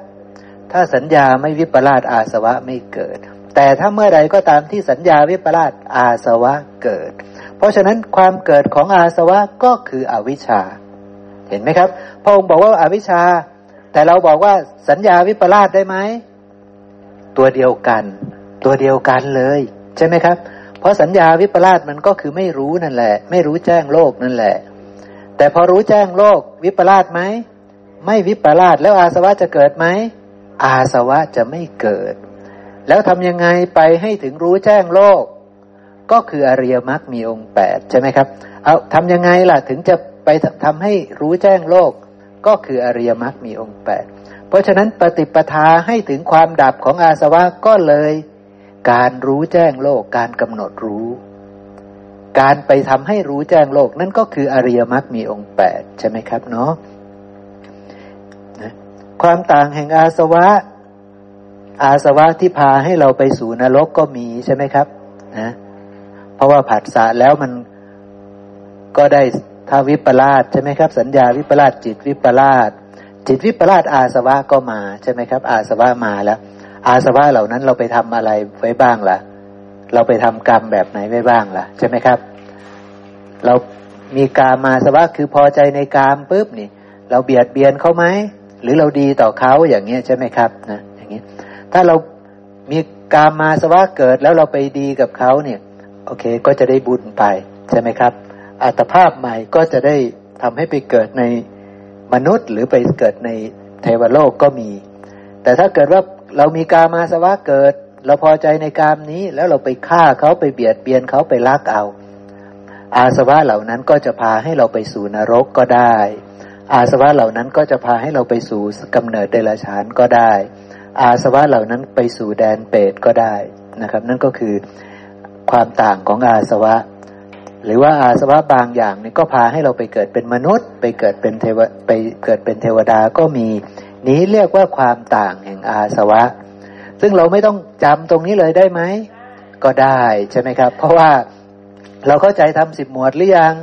ถ้าสัญญาไม่วิปลาสอาสวะไม่เกิด แต่ถ้าเมื่อใดก็ตามที่สัญญาวิปลาสอาสวะเกิด เพราะฉะนั้นความเกิดของอาสวะก็คืออวิชชา เห็นไหมครับ พระองค์บอกว่าอาวิชชา แต่เราบอกว่าสัญญาวิปลาสได้ไหมตัวเดียวกัน ตัวเดียวกันเลย ใช่ไหมครับ เพราะสัญญาวิปลาสมันก็คือไม่รู้นั่นแหละ ไม่รู้แจ้งโลกนั่นแหละ แต่พอรู้แจ้งโลกวิปลาสไหมไม่วิปลาสแล้วอาสวะจะเกิดไหมอาสวะจะไม่เกิด แล้วทำยังไงไปให้ถึงรู้แจ้งโลก ก็คืออริยมรรคมีองค์แปดใช่ไหมครับ เอาทำยังไงล่ะถึงจะไปทำให้รู้แจ้งโลก ก็คืออริยมรรคมีองค์แปดเพราะฉะนั้นปฏิปทาให้ถึงความดับของอาสวะก็เลย การรู้แจ้งโลกการกำหนดรู้ การไปทำให้รู้แจ้งโลกนั่นก็คืออริยมรรคมีองค์แปดใช่ไหมครับเนาะความต่างแห่งอาสวะ อาสวะที่พาให้เราไปสู่นรกก็มีใช่ไหมครับนะเพราะว่าผัสสะแล้วมันก็ได้ถ้าวิปลาสใช่ไหมครับ สัญญาวิปลาสจิตวิปลาสจิตวิปลาสอาสวะก็มาใช่ไหมครับ อาสวะมาแล้ว อาสวะเหล่านั้นเราไปทำอะไรไว้บ้างล่ะ เราไปทำกรรมแบบไหนไว้บ้างล่ะ ใช่ไหมครับ เรามีกามาสวะคือพอใจในกามปุ๊บนี่ เราเบียดเบียนเขาไหมหรือเราดีต่อเขาอย่างเงี้ยใช่ไหมครับนะอย่างเงี้ยถ้าเรามีกามาสวะเกิดแล้วเราไปดีกับเขาเนี่ย โอเคก็จะได้บุญไปใช่ไหมครับ อัตภาพใหม่ก็จะได้ทำให้ไปเกิดในมนุษย์หรือไปเกิดในเทวโลกก็มี แต่ถ้าเกิดว่า เรามีกามาสวะเกิด เราพอใจในกามนี้ แล้วเราไปฆ่าเขาไปเบียดเบียนเขาไปลักเอา อาสวะเหล่านั้นก็จะพาให้เราไปสู่นรกก็ได้ อาสวะเหล่านั้นก็จะพาให้เราไปสู่กำเนิดเดรัจฉานก็ได้ อาสวะเหล่านั้นไปสู่แดนเปรตก็ได้นะครับ นั่นก็คือความต่างของอาสวะ หรือว่าอาสวะบางอย่างนี่ก็พาให้เราไปเกิดเป็นมนุษย์ ไปเกิดเป็นเทวไปเกิดเป็นเทวดาก็มี นี้เรียกว่าความต่างแห่งอาสวะ ซึ่งเราไม่ต้องจำตรงนี้เลยได้ไหม ก็ได้ใช่ไหมครับ เพราะว่าเราเข้าใจทำสิบหมวดหรือยัง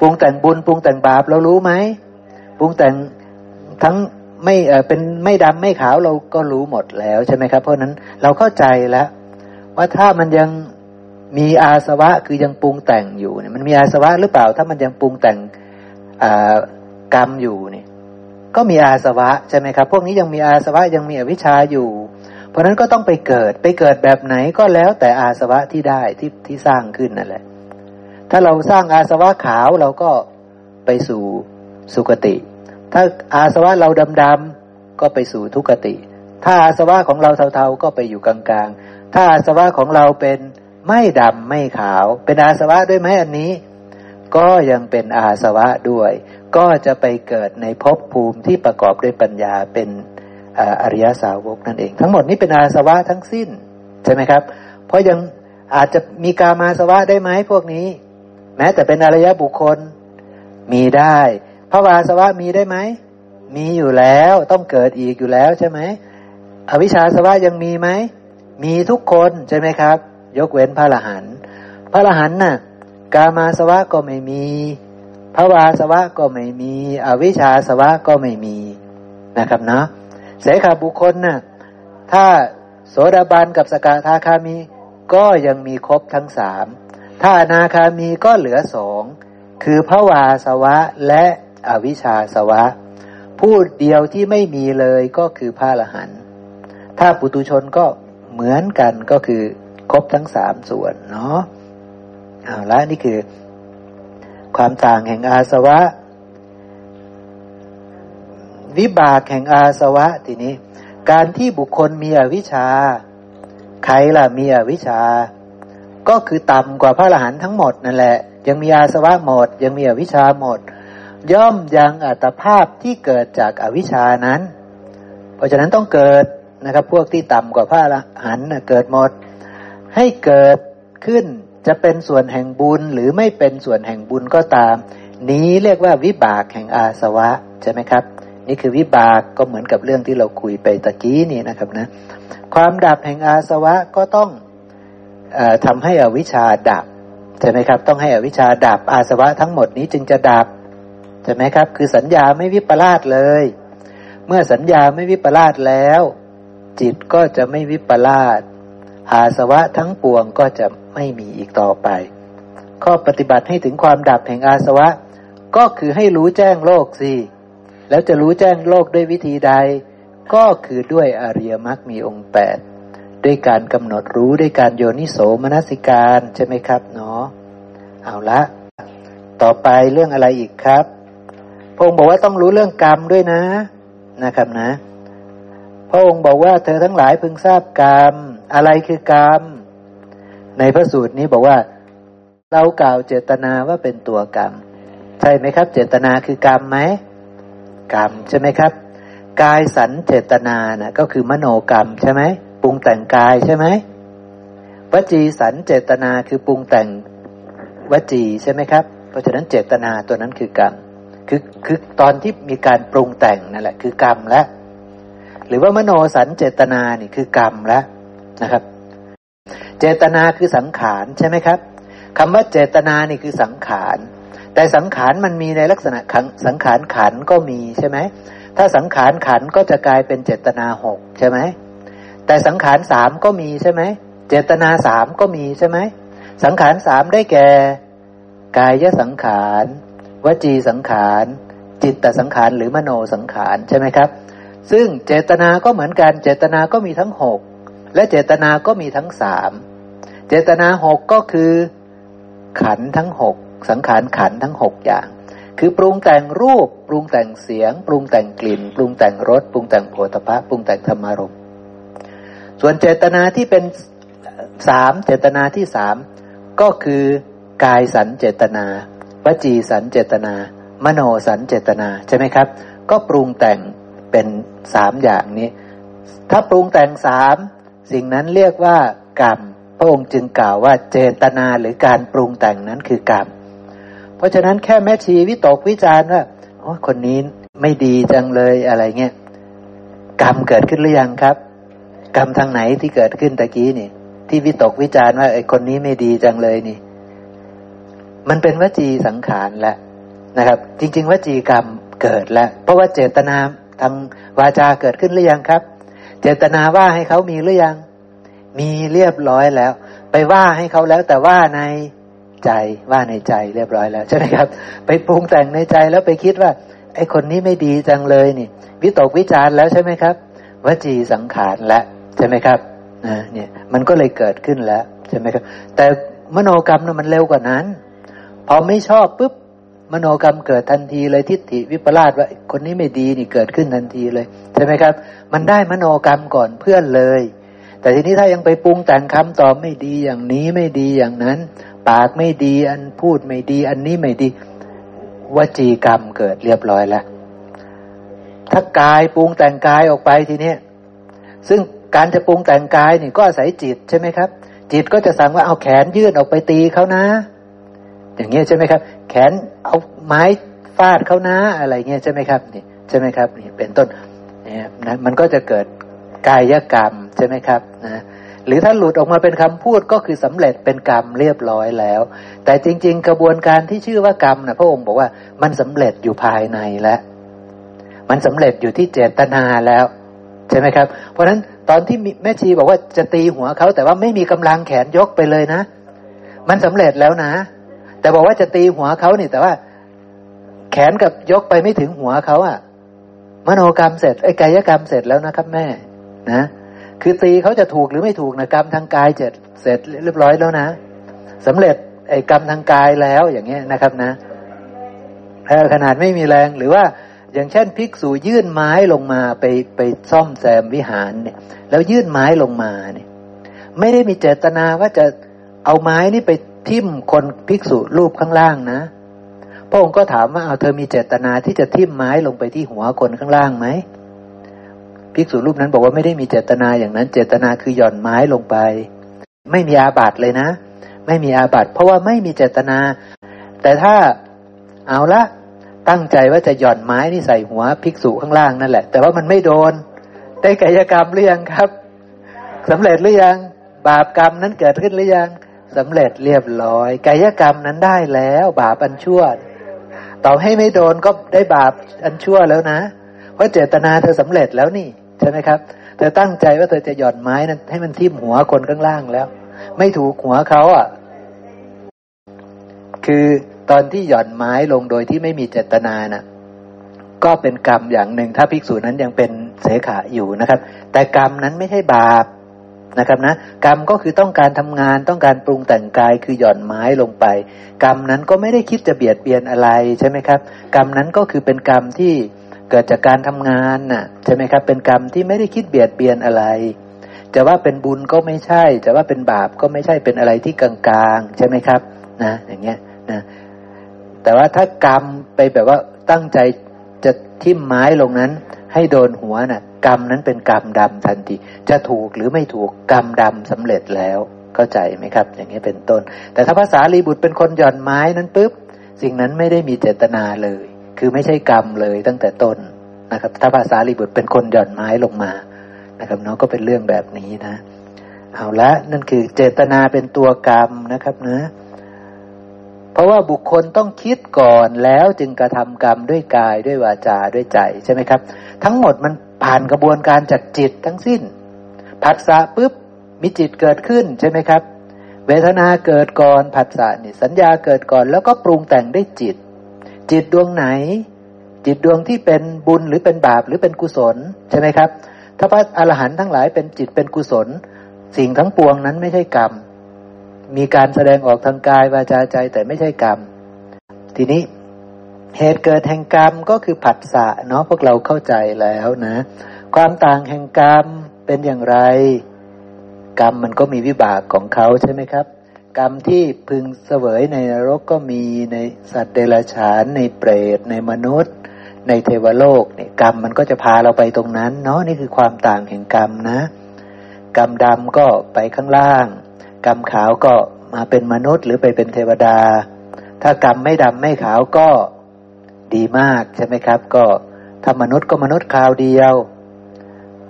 ปรุงแต่งบุญปรุงแต่งบาปเรารู้ไหมปรุงแต่งทั้งไม่เออเป็นไม่ดำไม่ขาวเราก็รู้หมดแล้วใช่ไหมครับ เพราะนั้นเราเข้าใจแล้ว ว่าถ้ามันยังมีอาสวะคือยังปรุงแต่งอยู่เนี่ยมันมีอาสวะหรือเปล่า ถ้ามันยังปรุงแต่งกรรมอยู่เนี่ย ก็มีอาสวะใช่ไหมครับ พวกนี้ยังมีอาสวะยังมีอวิชชาอยู่ เพราะนั้นก็ต้องไปเกิดไปเกิดแบบไหนก็แล้วแต่อาสวะที่ได้ที่ที่สร้างขึ้นนั่นแหละ ถ้าเราสร้างอาสวะขาวเราก็ไปสู่สุคติ ถ้าอาสวะเราดำๆก็ไปสู่ทุกติ ถ้าอาสวะของเราเทาๆก็ไปอยู่กลางๆ ถ้าอาสวะของเราเป็นไม่ดำไม่ขาว เป็นอาสวะด้วยไหมอันนี้ ก็ยังเป็นอาสวะด้วย ก็จะไปเกิดในภพภูมิที่ประกอบด้วยปัญญาเป็นอริยสาวกนั่นเอง ทั้งหมดนี้เป็นอาสวะทั้งสิ้นใช่ไหมครับ เพราะยังอาจจะมีกามาสวะได้ไหมพวกนี้ แม้แต่เป็นอริยบุคคลมีได้ภาวาสวะมีได้ไหมมีอยู่แล้วต้องเกิดอีกอยู่แล้วใช่ไหมอวิชชาสวะยังมีไหมมีทุกคนใช่ไหมครับ ยกเว้นพระละหันพระละหันน่ะ กามาสวะก็ไม่มีภาวาสวะก็ไม่มี อวิชชาสวะก็ไม่มีนะครับเนาะเสขาบุคคลน่ะถ้าโสดาบันกับสกทาคามีก็ยังมีครบทั้งสามถ้าอนาคามีก็เหลือสองคือพระวาสวะและอวิชชาสวะ พูดเดียวที่ไม่มีเลยก็คือพระละหันถ้าปุตุชนก็เหมือนกันก็คือครบทั้งสามส่วนเนาะ เอาละนี่คือ ความต่างแห่งอาสวะ วิบากแห่งอาสวะทีนี้ การที่บุคคลมีอวิชชา ใครล่ะมีอวิชชา ก็คือต่ำกว่าพระอรหันต์ทั้งหมดนั่นแหละ ยังมีอาสวะหมด ยังมีอวิชชาหมด ย่อมยังอัตภาพที่เกิดจากอวิชชานั้น เพราะฉะนั้นต้องเกิดนะครับ พวกที่ต่ำกว่าพระอรหันต์เกิดหมด ให้เกิดขึ้น จะเป็นส่วนแห่งบุญหรือไม่เป็นส่วนแห่งบุญก็ตาม นี้เรียกว่าวิบากแห่งอาสวะใช่ไหมครับ นี่คือวิบากก็เหมือนกับเรื่องที่เราคุยไปตะกี้นี่นะครับนะความดับแห่งอาสวะก็ต้องอทำให้อวิชชาดับใช่ไหมครับ ต้องให้อวิชชาดับอาสวะทั้งหมดนี้จึงจะดับใช่ไหมครับ คือสัญญาไม่วิปลาสเลย เมื่อสัญญาไม่วิปลาสแล้ว จิตก็จะไม่วิปลาส อาสวะทั้งปวงก็จะไม่มีอีกต่อไป ข้อปฏิบัติให้ถึงความดับแห่งอาสวะ ก็คือให้รู้แจ้งโลกสิ แล้วจะรู้แจ้งโลกด้วยวิธีใด ก็คือด้วยอริยมรรคมีองค์แปดด้วยการกำหนดรู้ด้วยการโยนิโสมนสิการใช่ไหมครับเนาะเอาละ ต่อไปเรื่องอะไรอีกครับพระองค์บอกว่าต้องรู้เรื่องกรรมด้วยนะนะครับนะ พระองค์บอกว่าเธอทั้งหลายพึงทราบกรรม อะไรคือกรรม ในพระสูตรนี้บอกว่า เรากล่าวเจตนาว่าเป็นตัวกรรม ใช่ไหมครับ เจตนาคือกรรมไหมกรรมใช่ไหมครับ กายสันเจตนานะก็คือมโนกรรมใช่ไหมปรุงแต่งกายใช่ไหมวจีสันเจตนาคือปรุงแต่งวจีใช่ไหมครับ เพราะฉะนั้นเจตนาตัวนั้นคือกรรมคือคือตอนที่มีการปรุงแต่งนั่นแหละคือกรรมแล้วหรือว่ามโนสันเจตนานี่คือกรรมแล้ว นะครับ เจตนาคือสังขารใช่ไหมครับคำว่าเจตนานี่คือสังขารแต่สังขารมันมีในลักษณะขังสังขารขันก็มีใช่ไหมถ้าสังขารขันก็จะกลายเป็นเจตนาหกใช่ไหมแต่สังขารสามก็มีใช่ไหมเจตนาสามก็มีใช่ไหมสังขารสามได้แก่กายสังขารวจีสังขารจิตตสังขารหรือมโนสังขารใช่ไหมครับ ซึ่งเจตนาก็เหมือนกันเจตนาก็มีทั้งหก และเจตนาก็มีทั้งสามเจตนาหกก็คือ ขันทั้งหกสังขารขันทั้งหกอย่าง คือปรุงแต่งรูป ปรุงแต่งเสียง ปรุงแต่งกลิ่น ปรุงแต่งรสปรุงแต่งโผฏฐะปรุงแต่งธรรมารมส่วนเจตนาที่เป็นสามเจตนาที่สามก็คือกายสันเจตนาวจีสันเจตนา มโนสันเจตนาใช่ไหมครับ ก็ปรุงแต่งเป็นสามอย่างนี้ ถ้าปรุงแต่งสาม สิ่งนั้นเรียกว่ากรรม พระองค์จึงกล่าวว่าเจตนาหรือการปรุงแต่งนั้นคือกรรม เพราะฉะนั้นแค่แม่ชีวิตกวิจารณ์ว่าโอ้คนนี้ไม่ดีจังเลยอะไรเงี้ยกรรมเกิดขึ้นหรือยังครับ กรรมทางไหนที่เกิดขึ้นตะกี้นี่ ที่วิตกวิจารณ์ว่าไอ้คนนี้ไม่ดีจังเลยนี่ มันเป็นวจีสังขารแหล้วนะครับ จริง ๆวจีกรรมเกิดแล้ว เพราะว่าเจตนาทางวาจาเกิดขึ้นหรือยังครับ เจตนาว่าให้เขามีหรือยัง มีเรียบร้อยแล้ว ไปว่าให้เขาแล้วแต่ว่าในใจว่าในใจเรียบร้อยแล้วใช่ไหมครับ ไปปรุงแต่งในใจแล้วไปคิดว่า ไอ้คนนี้ไม่ดีจังเลยนี่วิตกวิจารแล้วใช่ไหมครับวจีสังขารแล้วใช่ไหมครับนะเนี่ยมันก็เลยเกิดขึ้นแล้วใช่ไหมครับ แต่มโนกรรมนะมันเร็วกว่านั้น พอไม่ชอบปุ๊บ มโนกรรมเกิดทันทีเลยทิฏฐิวิปลาสว่าคนนี้ไม่ดีนี่เกิดขึ้นทันทีเลยใช่ไหมครับ มันได้มโนกรรมก่อนเพื่อนเลย แต่ทีนี้ถ้ายังไปปรุงแต่งคำตอบไม่ดีอย่างนี้ไม่ดีอย่างนั้น ปากไม่ดีอันพูดไม่ดี อันนี้ไม่ดีวจีกรรมเกิดเรียบร้อยแล้วถ้ากายปรุงแต่งกายออกไปทีนี้ซึ่งการจะปรุงแต่งกายนี่ก็อาศัยจิตใช่ไหมครับ จิตก็จะสั่งว่าเอาแขนยื่นออกไปตีเขานะ อย่างเงี้ยใช่ไหมครับ แขนเอาไม้ฟาดเขานะอะไรเงี้ยใช่ไหมครับนี่ใช่ไหมครับนี่เป็นต้นเนี่ยนะมันก็จะเกิดกายกรรมใช่ไหมครับนะหรือถ้าหลุดออกมาเป็นคำพูดก็คือสำเร็จเป็นกรรมเรียบร้อยแล้ว แต่จริง ๆ กระบวนการที่ชื่อว่ากรรมนะพระองค์บอกว่ามันสำเร็จอยู่ภายในแล้ว มันสำเร็จอยู่ที่เจตนาแล้วใช่ไหมครับ เพราะฉะนั้นตอนที่แม่ชีบอกว่าจะตีหัวเขาแต่ว่าไม่มีกำลังแขนยกไปเลยนะ มันสำเร็จแล้วนะ แต่บอกว่าจะตีหัวเขานี่ แต่ว่า แขนกับยกไปไม่ถึงหัวเขาอะมโนกรรมเสร็จไอ้กายกรรมเสร็จแล้วนะครับ แม่ นะคือตีเขาจะถูกหรือไม่ถูกนะกรรมทางกายเสร็จเสร็จเรียบร้อยแล้วนะสำเร็จไอ้กรรมทางกายแล้วอย่างเงี้ยนะครับนะขนาดไม่มีแรงหรือว่าอย่างเช่นภิกษุยื่นไม้ลงมาไปไปซ่อมแซมวิหารเนี่ย แล้วยื่นไม้ลงมาเนี่ย ไม่ได้มีเจตนาว่าจะเอาไม้นี่ไป ทิ่มคนภิกษุรูปข้างล่างนะ พระองค์ก็ถามว่าเอาเธอมีเจตนาที่จะทิ่มไม้ลงไปที่หัวคนข้างล่างไหมภิกษุรูปนั้นบอกว่าไม่ได้มีเจตนาอย่างนั้น เจตนาคือหย่อนไม้ลงไป ไม่มีอาบัตเลยนะ ไม่มีอาบัตเพราะว่าไม่มีเจตนา แต่ถ้าเอาละตั้งใจว่าจะหย่อนไม้นี่ใส่หัวภิกษุข้างล่างนั่นแหละ แต่ว่ามันไม่โดน ได้กายกรรมหรือยังครับสำเร็จหรือยัง บาปกรรมนั้นเกิดขึ้นหรือยัง สำเร็จเรียบร้อย กายกรรมนั้นได้แล้ว บาปอันชั่วต่อให้ไม่โดนก็ได้บาปอันชั่วแล้วนะ เพราะเจตนาเธอสำเร็จแล้วนี่ใช่ไหมครับ เธอตั้งใจว่าเธอจะหย่อนไม้นั้นให้มันทิ่มหัวคนข้างล่างแล้ว ไม่ถูกหัวเขาอะ คือตอนที่หย่อนไม้ลงโดยที่ไม่มีเจตนานะ่ะ ก็เป็นกรรมอย่างหนึ่ง ถ้าภิกษุนั้นยังเป็นเสขาอยู่นะครับ แต่กรรมนั้นไม่ใช่บาป นะครับนะกรรมก็คือต้องการทำงานต้องการปรุงแต่งกายคือหย่อนไม้ลงไป กรรมนั้นก็ไม่ได้คิดจะเบียดเบียนอะไรใช่ไหมครับ กรรมนั้นก็คือเป็นกรรมที่เกิดจากการทำงานน่ะใช่ไหมครับ เป็นกรรมที่ไม่ได้คิดเบียดเบียนอะไร จะว่าเป็นบุญก็ไม่ใช่ จะว่าเป็นบาปก็ไม่ใช่เป็นอะไรที่กลางๆใช่ไหมครับนะอย่างเงี้ยนะแต่ว่าถ้ากรรมไปแบบว่าตั้งใจจะทิ่มไม้ลงนั้น ให้โดนหัวนะ่ะ กรรมนั้นเป็นกรรมดำทันที จะถูกหรือไม่ถูกกรรมดำสำเร็จแล้วเข้าใจไหมครับ อย่างนี้เป็นต้น แต่ถ้าภาษาลีบุตรเป็นคนหย่อนไม้นั้นปุ๊บสิ่งนั้นไม่ได้มีเจตนาเลย คือไม่ใช่กรรมเลยตั้งแต่ต้นนะครับ ถ้าภาษาลีบุตรเป็นคนหย่อนไม้ลงมานะครับเนาะก็เป็นเรื่องแบบนี้นะ เอาละนั่นคือเจตนาเป็นตัวกรรมนะครับนะ เพราะว่าบุคคลต้องคิดก่อนแล้วจึงกระทำกรรมด้วยกายด้วยวาจาด้วยใจใช่ไหมครับ ทั้งหมดมันผ่านกระบวนการจากจิตทั้งสิ้นผัสสะปุ๊บมีจิตเกิดขึ้นใช่ไหมครับ เวทนาเกิดก่อนผัสสะนี่สัญญาเกิดก่อน แล้วก็ปรุงแต่งได้จิต จิตดวงไหน จิตดวงที่เป็นบุญหรือเป็นบาปหรือเป็นกุศลใช่ไหมครับ ถ้าพระอรหันต์ทั้งหลายเป็นจิตเป็นกุศล สิ่งทั้งปวงนั้นไม่ใช่กรรม มีการแสดงออกทางกายวาจาใจแต่ไม่ใช่กรรม ทีนี้เหตุเกิดแห่งกรรมก็คือผัสสะเนาะพวกเราเข้าใจแล้วนะ ความต่างแห่งกรรมเป็นอย่างไร กรรมมันก็มีวิบากของเขาใช่ไหมครับ กรรมที่พึงเสวยในนรกก็มีในสัตว์เดรัจฉานในเปรตในมนุษย์ ในเทวโลกเนี่ยกรรมมันก็จะพาเราไปตรงนั้น เนาะนี่คือความต่างแห่งกรรมนะ กรรมดำก็ไปข้างล่าง กรรมขาวก็มาเป็นมนุษย์หรือไปเป็นเทวดา ถ้ากรรมไม่ดำไม่ขาวก็ดีมากใช่ไหมครับ ก็ถ้ามนุษย์ก็มนุษย์คราวเดียว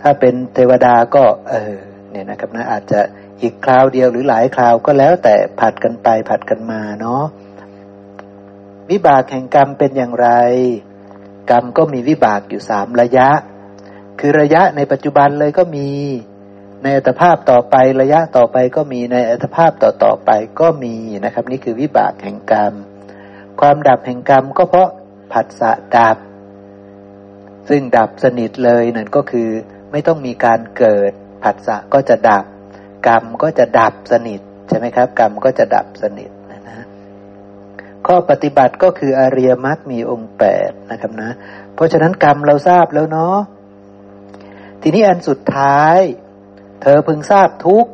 ถ้าเป็นเทวดาก็ เออเนี่ยนะครับนะอาจจะอีกคราวเดียวหรือหลายคราวก็แล้วแต่ผัดกันไปผัดกันมาเนาะวิบากแห่งกรรมเป็นอย่างไร กรรมก็มีวิบากอยู่สามระยะ คือระยะในปัจจุบันเลยก็มี ในอัตภาพต่อไประยะต่อไปก็มีในอัตภาพต่อต่อไปก็มีนะครับ นี่คือวิบากแห่งกรรม ความดับแห่งกรรมก็เพราะผัสสะดับ ซึ่งดับสนิทเลยนั่นก็คือไม่ต้องมีการเกิดผัสสะก็จะดับ กรรมก็จะดับสนิทใช่ไหมครับ กรรมก็จะดับสนิทนะนะข้อปฏิบัติก็คืออริยมรรคมีองค์แปดนะครับนะ เพราะฉะนั้นกรรมเราทราบแล้วเนาะทีนี้อันสุดท้าย เธอพึงทราบทุก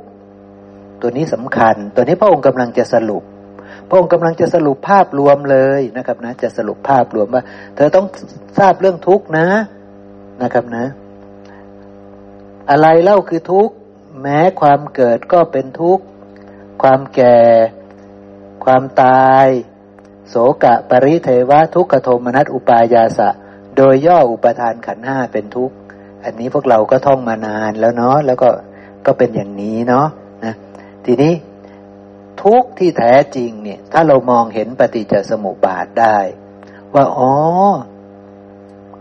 ตัวนี้สำคัญ ตัวนี้พระองค์กำลังจะสรุป พระองค์กำลังจะสรุปภาพรวมเลยนะครับนะ จะสรุปภาพรวมว่า เธอต้องทราบเรื่องทุกนะนะครับนะ อะไรเล่าคือทุกแม้ความเกิดก็เป็นทุกข์ ความแก่ ความตาย โสกะปริเทวะทุกขโทมนัสอุปายาสะ โดยย่ออุปทานขันห้าเป็นทุกข์ อันนี้พวกเราก็ท่องมานานแล้วเนาะแล้วก็ ก็เป็นอย่างนี้เนาะนะทีนี้ทุกที่แท้จริงเนี่ย ถ้าเรามองเห็นปฏิจจสมุปบาทได้ ว่าอ๋อ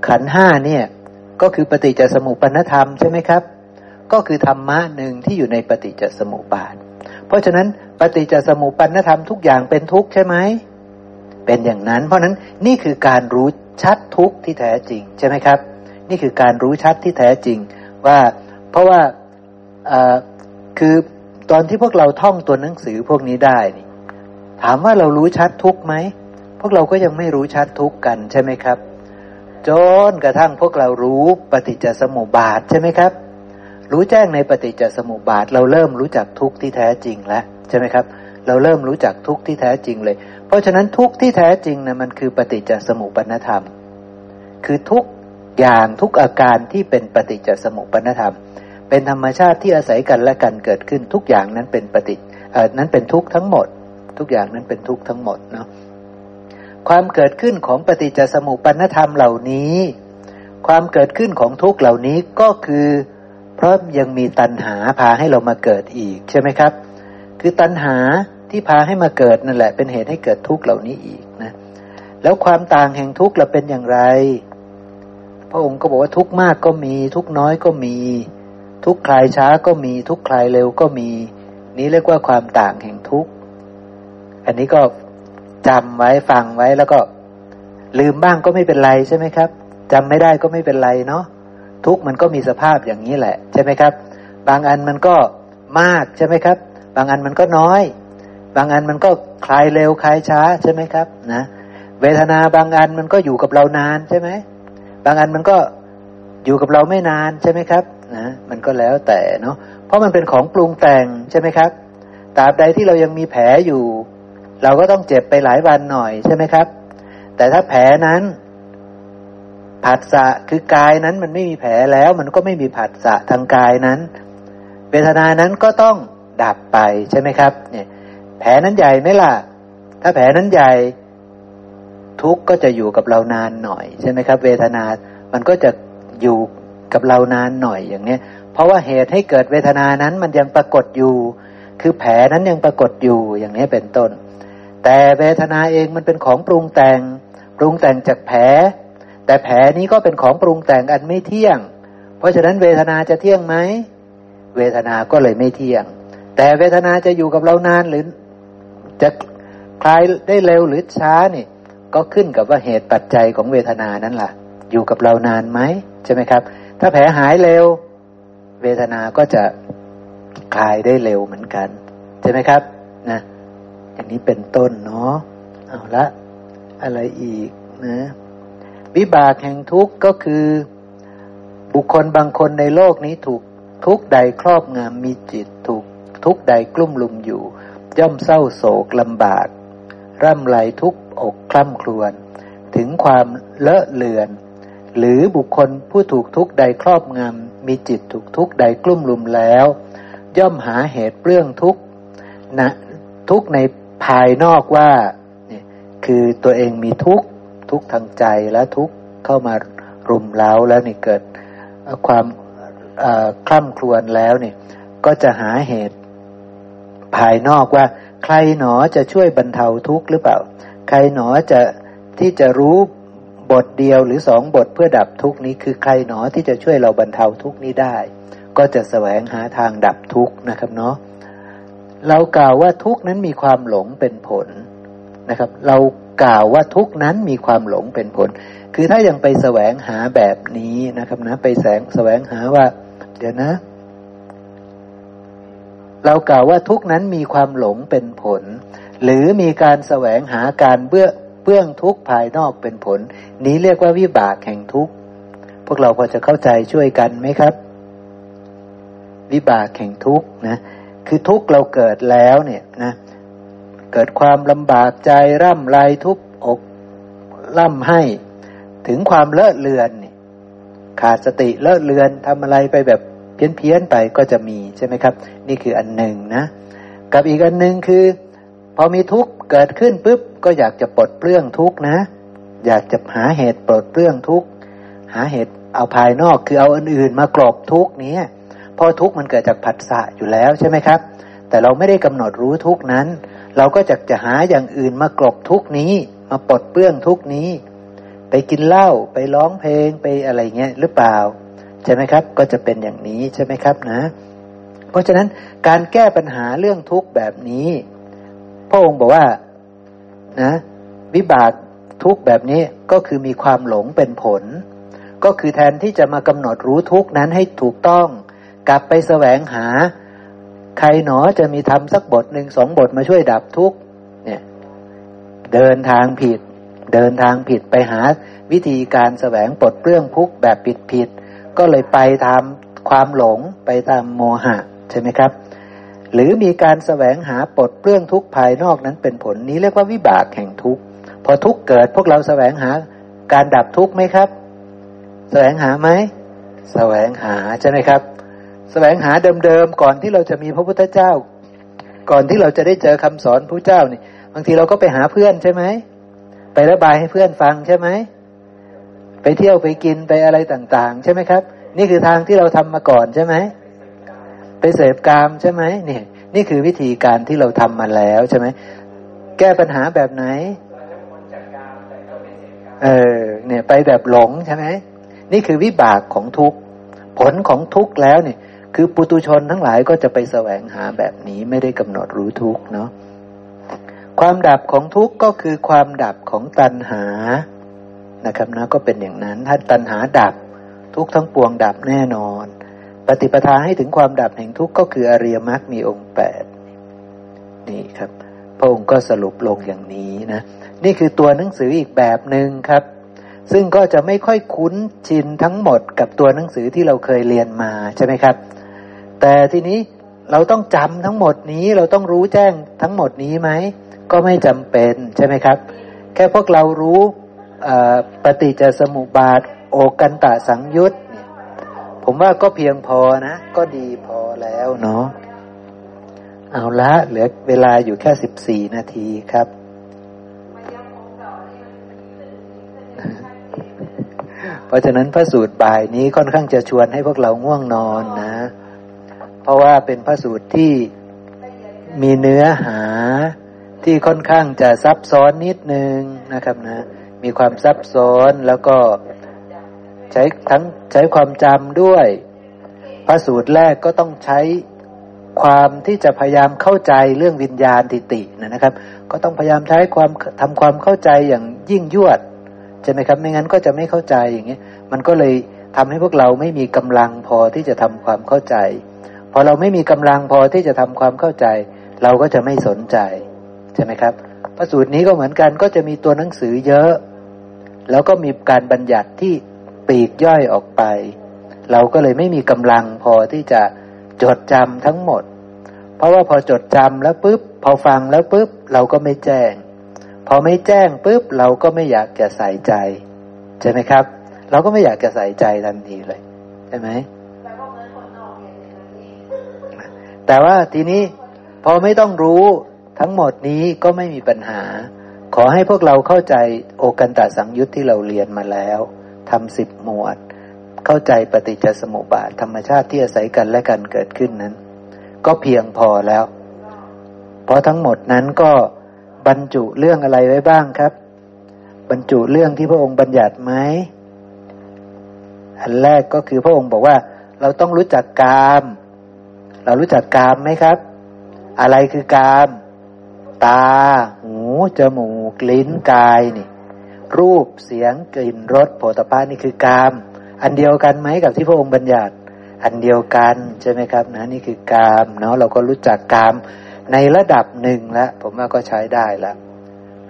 ขันห้าเนี่ย ก็คือปฏิจจสมุปปนธรรมใช่ไหมครับ ก็คือธรรมะหนึ่งที่อยู่ในปฏิจจสมุปบาท เพราะฉะนั้นปฏิจจสมุปปนธรรมทุกอย่างเป็นทุกข์ใช่ไหมเป็นอย่างนั้น เพราะนั้นนี่คือการรู้ชัดทุกข์ที่แท้จริงใช่ไหมครับ นี่คือการรู้ชัดที่แท้จริงว่าเพราะว่า คือตอนที่พวกเราท่องตัวหนังสือพวกนี้ได้นี่ถามว่าเรารู้ชัดทุกไหม พวกเราก็ยังไม่รู้ชัดทุกกันใช่ไหมครับ จนกระทั่งพวกเรารู้ปฏิจจสมุปบาทใช่ไหมครับ รู้แจ้งในปฏิจจสมุปบาท เราเริ่มรู้จักทุกที่แท้จริงแล้วใช่ไหมครับ เราเริ่มรู้จักทุกที่แท้จริงเลย เพราะฉะนั้นทุกที่แท้จริงนะมันคือปฏิจจสมุปนธรรม คือทุกอย่างทุกอาการที่เป็นปฏิจจสมุปนธรรม เป็นธรรมชาติที่อาศัยกันและกันเกิดขึ้นทุกอย่างนั้นเป็นปฏิเอ่อนั้นเป็นทุกข์ทั้งหมด ทุกอย่างนั้นเป็นทุกข์ทั้งหมดเนาะความเกิดขึ้นของปฏิจจสมุปนธรรมเหล่านี้ ความเกิดขึ้นของทุกเหล่านี้ก็คือ เพราะยังมีตัณหาพาให้เรามาเกิดอีกใช่ไหมครับ คือตัณหาที่พาให้มาเกิดนั่นแหละ เป็นเหตุให้เกิดทุกเหล่านี้อีกนะแล้วความต่างแห่งทุกข์เราเป็นอย่างไร พระองค์ก็บอกว่าทุกมากก็มีทุกน้อยก็มี ทุกคลายช้าก็มีทุกคลายเร็วก็มี นี้เรียกว่าความต่างแห่งทุกข์อันนี้ก็จำไว้ฟังไว้แล้วก็ ลืมบ้างก็ไม่เป็นไรใช่ไหมครับจำไม่ได้ก็ไม่เป็นไรเนาะทุกมันก็มีสภาพอย่างนี้แหละ ใช่ไหมครับ บางอันมันก็มากใช่ไหมครับ บางอันมันก็น้อย บางอันมันก็คลายเร็วคลายช้าใช่ไหมครับนะเวทนาบางอันมันก็อยู่กับเรานานใช่ไหมบางอันมันก็อยู่กับเราไม่นานใช่ไหมครับ นะมันก็แล้วแต่เนาะเพราะมันเป็นของปรุงแต่งใช่ไหมครับตราบใดที่เรายังมีแผลอยู่ เราก็ต้องเจ็บไปหลายวันหน่อยใช่ไหมครับ แต่ถ้าแผลนั้นผัสสะคือกายนั้นมันไม่มีแผลแล้ว มันก็ไม่มีผัสสะทางกายนั้น เวทนานั้นก็ต้องดับไปใช่ไหมครับ เนี่ย แผลนั้นใหญ่ไหมล่ะ ถ้าแผลนั้นใหญ่ทุกข์ก็จะอยู่กับเรานานหน่อย ใช่ไหมครับ เวทนา มันก็จะอยู่ กับเรานานหน่อยอย่างเนี้ย เพราะว่าเหตุให้เกิดเวทนานั้นมันยังปรากฏอยู่ คือแผลนั้นยังปรากฏอยู่อย่างนี้เป็นต้น แต่เวทนาเองมันเป็นของปรุงแต่ง ปรุงแต่งจากแผล แต่แผลนี้ก็เป็นของปรุงแต่งอันไม่เที่ยง เพราะฉะนั้นเวทนาจะเที่ยงไหม เวทนาก็เลยไม่เที่ยง แต่เวทนาจะอยู่กับเรานานหรือจะคลายได้เร็วหรือช้านี่ ก็ขึ้นกับว่าเหตุปัจจัยของเวทนานั้นล่ะ อยู่กับเรานานไหมใช่ไหมครับ ถ้าแผลหายเร็ว เวทนาก็จะคลายได้เร็วเหมือนกัน ใช่ไหมครับนะอย่างนี้เป็นต้นเนาะเอาละอะไรอีกนะวิบากแห่งทุกข์ก็คือ บุคคลบางคนในโลกนี้ถูกทุกใดครอบงำมีจิตถูกทุกใดกลุ่มลุมอยู่ ย่อมเศร้าโศกลำบาก ร่ำไรทุกอกคล่ำครวญถึงความเลอะเลือน หรือบุคคลผู้ถูกทุกข์ใดครอบงำมีจิตถูกทุกข์ใดกลุ่มลุมแล้ว ย่อมหาเหตุเปื้องทุกข์นะทุกข์ในภายนอกว่าเนี่ยคือตัวเองมีทุกข์ทุกข์ทางใจและทุกข์เข้ามารุมเร้าแล้วนี่เกิดความคล่ำครวญแล้วนี่ก็จะหาเหตุภายนอกว่า ใครหนอจะช่วยบรรเทาทุกข์หรือเปล่า ใครหนอจะที่จะรู้ บทเดียวหรือสองบทเพื่อดับทุกนี้คือใครหนอที่จะช่วยเราบรรเทาทุกนี้ได้ ก็จะแสวงหาทางดับทุกนะครับเนาะเรากล่าวว่าทุกนั้นมีความหลงเป็นผลนะครับ เรากล่าวว่าทุกนั้นมีความหลงเป็นผล คือถ้ายังไปแสวงหาแบบนี้นะครับนะไปแสงแสวงหาว่า เดี๋ยวนะ เรากล่าวว่าทุกนั้นมีความหลงเป็นผล หรือมีการแสวงหาการเบื้อ เบื้องทุกภายนอกเป็นผล นี้เรียกว่าวิบากแห่งทุกพวกเราพอจะเข้าใจช่วยกันไหมครับ วิบากแห่งทุกนะคือทุกเราเกิดแล้วเนี่ยนะเกิดความลำบากใจร่ำไรทุบอกล่ำให้ถึงความเลอะเลือนขาดสติเลอะเลือนทำอะไรไปแบบเพี้ยนเพียนไปก็จะมีใช่ไหมครับ นี่คืออันหนึ่งนะ กับอีกอันหนึ่งคือ พอมีทุกข์ เกิดขึ้นปุ๊บก็อยากจะปลดเปลื้องทุกข์นะ อยากจะหาเหตุปลดเปลื้องทุกข์หาเหตุเอาภายนอกคือเอาอื่นๆมากรบทุกนี้เพราะทุกมันเกิดจากผัสสะอยู่แล้วใช่ไหมครับ แต่เราไม่ได้กำหนดรู้ทุกนั้น เราก็จะจะหาอย่างอื่นมากรบทุกนี้ มาปลดเปลื้องทุกนี้ ไปกินเหล้าไปร้องเพลงไปอะไรเงี้ยหรือเปล่าใช่ไหมครับ ก็จะเป็นอย่างนี้ใช่ไหมครับนะ เพราะฉะนั้นการแก้ปัญหาเรื่องทุกข์แบบนี้ ระองค์บอกว่านะวิบากทุกแบบนี้ก็คือมีความหลงเป็นผล ก็คือแทนที่จะมากำหนดรู้ทุกนั้นให้ถูกต้อง กลับไปแสวงหา ใครหนอจะมีทำสักบทหนึ่งสองบทมาช่วยดับทุกเนี่ยเดินทางผิด เดินทางผิดไปหาวิธีการแสวงปลดเปลื้องทุกแบบผิดๆก็เลยไปตามความหลงไปตามโมหะใช่ไหมครับ หรือมีการแสวงหาปลดเปลื้องทุกภายนอกนั้นเป็นผลนี้เรียกว่าวิบากแห่งทุกข์พอทุกเกิดพวกเราแสวงหาการดับทุกไหมครับแสวงหาไหมแสวงหาใช่ไหมครับแสวงหาเดิมๆก่อนที่เราจะมีพระพุทธเจ้า ก่อนที่เราจะได้เจอคำสอนพระเจ้านี่บางทีเราก็ไปหาเพื่อนใช่ไหมไประบายให้เพื่อนฟังใช่ไหมไปเที่ยวไปกินไปอะไรต่าง ๆ ใช่ไหมครับ นี่คือทางที่เราทำมาก่อนใช่ไหม ไปเสพกามใช่ไหมนี่นี่คือวิธีการที่เราทำมาแล้วใช่ไหมแก้ปัญหาแบบไหนเออเนี่ยไปแบบหลงใช่ไหมนี่คือวิบากของทุกข์ผลของทุกข์แล้วเนี่ย คือปุตุชนทั้งหลายก็จะไปแสวงหาแบบนี้ไม่ได้กำหนดรู้ทุกข์เนาะความดับของทุกข์ก็คือความดับของตัณหานะครับนะก็เป็นอย่างนั้น ถ้าตัณหาดับทุกทั้งปวงดับแน่นอน ปฏิปทาให้ถึงความดับแห่งทุกข์ก็คืออริยมรรคมีองค์แปดนี่ครับ พระองค์ก็สรุปลงอย่างนี้นะ นี่คือตัวหนังสืออีกแบบหนึ่งครับ ซึ่งก็จะไม่ค่อยคุ้นชินทั้งหมดกับตัวหนังสือที่เราเคยเรียนมาใช่ไหมครับ แต่ทีนี้เราต้องจำทั้งหมดนี้เราต้องรู้แจ้งทั้งหมดนี้ไหมก็ไม่จำเป็นใช่ไหมครับ แค่พวกเรารู้ปฏิจจสมุปบาท โอกันตะสังยุต ผมว่าก็เพียงพอนะ ก็ดีพอแล้วเนาะเอาละเหลือเวลาอยู่แค่สิบสี่นาทีครับเพราะฉะนั้นพระสูตรบ่ายนี้ค่อนข้างจะชวนให้พวกเราง่วงนอนนะ เพราะว่าเป็นพระสูตรที่มีเนื้อหาที่ค่อนข้างจะซับซ้อนนิดนึงนะครับนะ มีความซับซ้อนแล้วก็ ใช้ทั้งใช้ความจำด้วย พระสูตรแรกก็ต้องใช้ความที่จะพยายามเข้าใจเรื่องวิญญาณติตินะครับ ก็ต้องพยายามใช้ความทำความเข้าใจอย่างยิ่งยวดใช่ไหมครับ ไม่งั้นก็จะไม่เข้าใจอย่างนี้มันก็เลยทำให้พวกเราไม่มีกำลังพอที่จะทำความเข้าใจ พอเราไม่มีกำลังพอที่จะทำความเข้าใจ เราก็จะไม่สนใจใช่ไหมครับพระสูตรนี้ก็เหมือนกันก็จะมีตัวหนังสือเยอะ แล้วก็มีการบัญญัติที่ ปีกย่อยออกไป เราก็เลยไม่มีกำลังพอที่จะจดจำทั้งหมด เพราะว่าพอจดจำแล้วปุ๊บ พอฟังแล้วปุ๊บ เราก็ไม่แจ้ง พอไม่แจ้งปุ๊บ เราก็ไม่อยากจะใส่ใจ ใช่ไหมครับ เราก็ไม่อยากจะใส่ใจทันทีเลย ใช่ไหมแต่ว่าทีนี้พอไม่ต้องรู้ทั้งหมดนี้ก็ไม่มีปัญหา ขอให้พวกเราเข้าใจโอกันตสังยุตที่เราเรียนมาแล้ว ทำสิบหมวด เข้าใจปฏิจจสมุปบาทธรรมชาติที่อาศัยกันและกันเกิดขึ้นนั้น ก็เพียงพอแล้ว เพราะทั้งหมดนั้นก็บรรจุเรื่องอะไรไว้บ้างครับ บรรจุเรื่องที่พระองค์บัญญัติไหมอันแรกก็คือพระองค์บอกว่า เราต้องรู้จักกาม เรารู้จักกามไหมครับ อะไรคือกาม ตา หู จมูก ลิ้น กายนี่ รูปเสียงกลิ่นรสโผฏฐานี่คือกาม อันเดียวกันไหมกับที่พระองค์บัญญัติ อันเดียวกันใช่ไหมครับนะนี่คือกามเนาะเราก็รู้จักกามในระดับหนึ่งแล้วผมว่าก็ใช้ได้แล้ว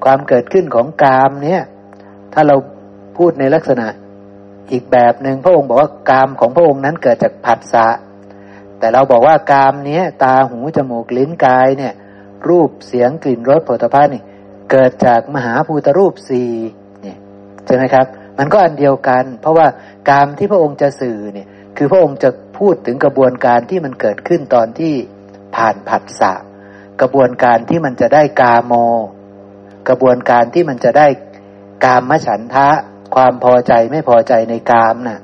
ความเกิดขึ้นของกามเนี่ย ถ้าเราพูดในลักษณะอีกแบบหนึ่งพระองค์บอกว่ากามของพระองค์นั้นเกิดจากผัสสะแต่เราบอกว่ากามเนี้ยตาหูจมูกลิ้นกายเนี่ย รูปเสียงกลิ่นรสผลิตภัณฑ์นี่เกิดจากมหาภูตรูปสี่เใช่ไหมครับ มันก็อันเดียวกัน เพราะว่าการที่พระองค์จะสื่อเนี่ยคือพระองค์จะพูดถึงกระบวนการที่มันเกิดขึ้นตอนที่ผ่านผัสสะกระบวนการที่มันจะได้กาโม กระบวนการที่มันจะได้กามมฉันทะ ความพอใจไม่พอใจในกามนะ่ะ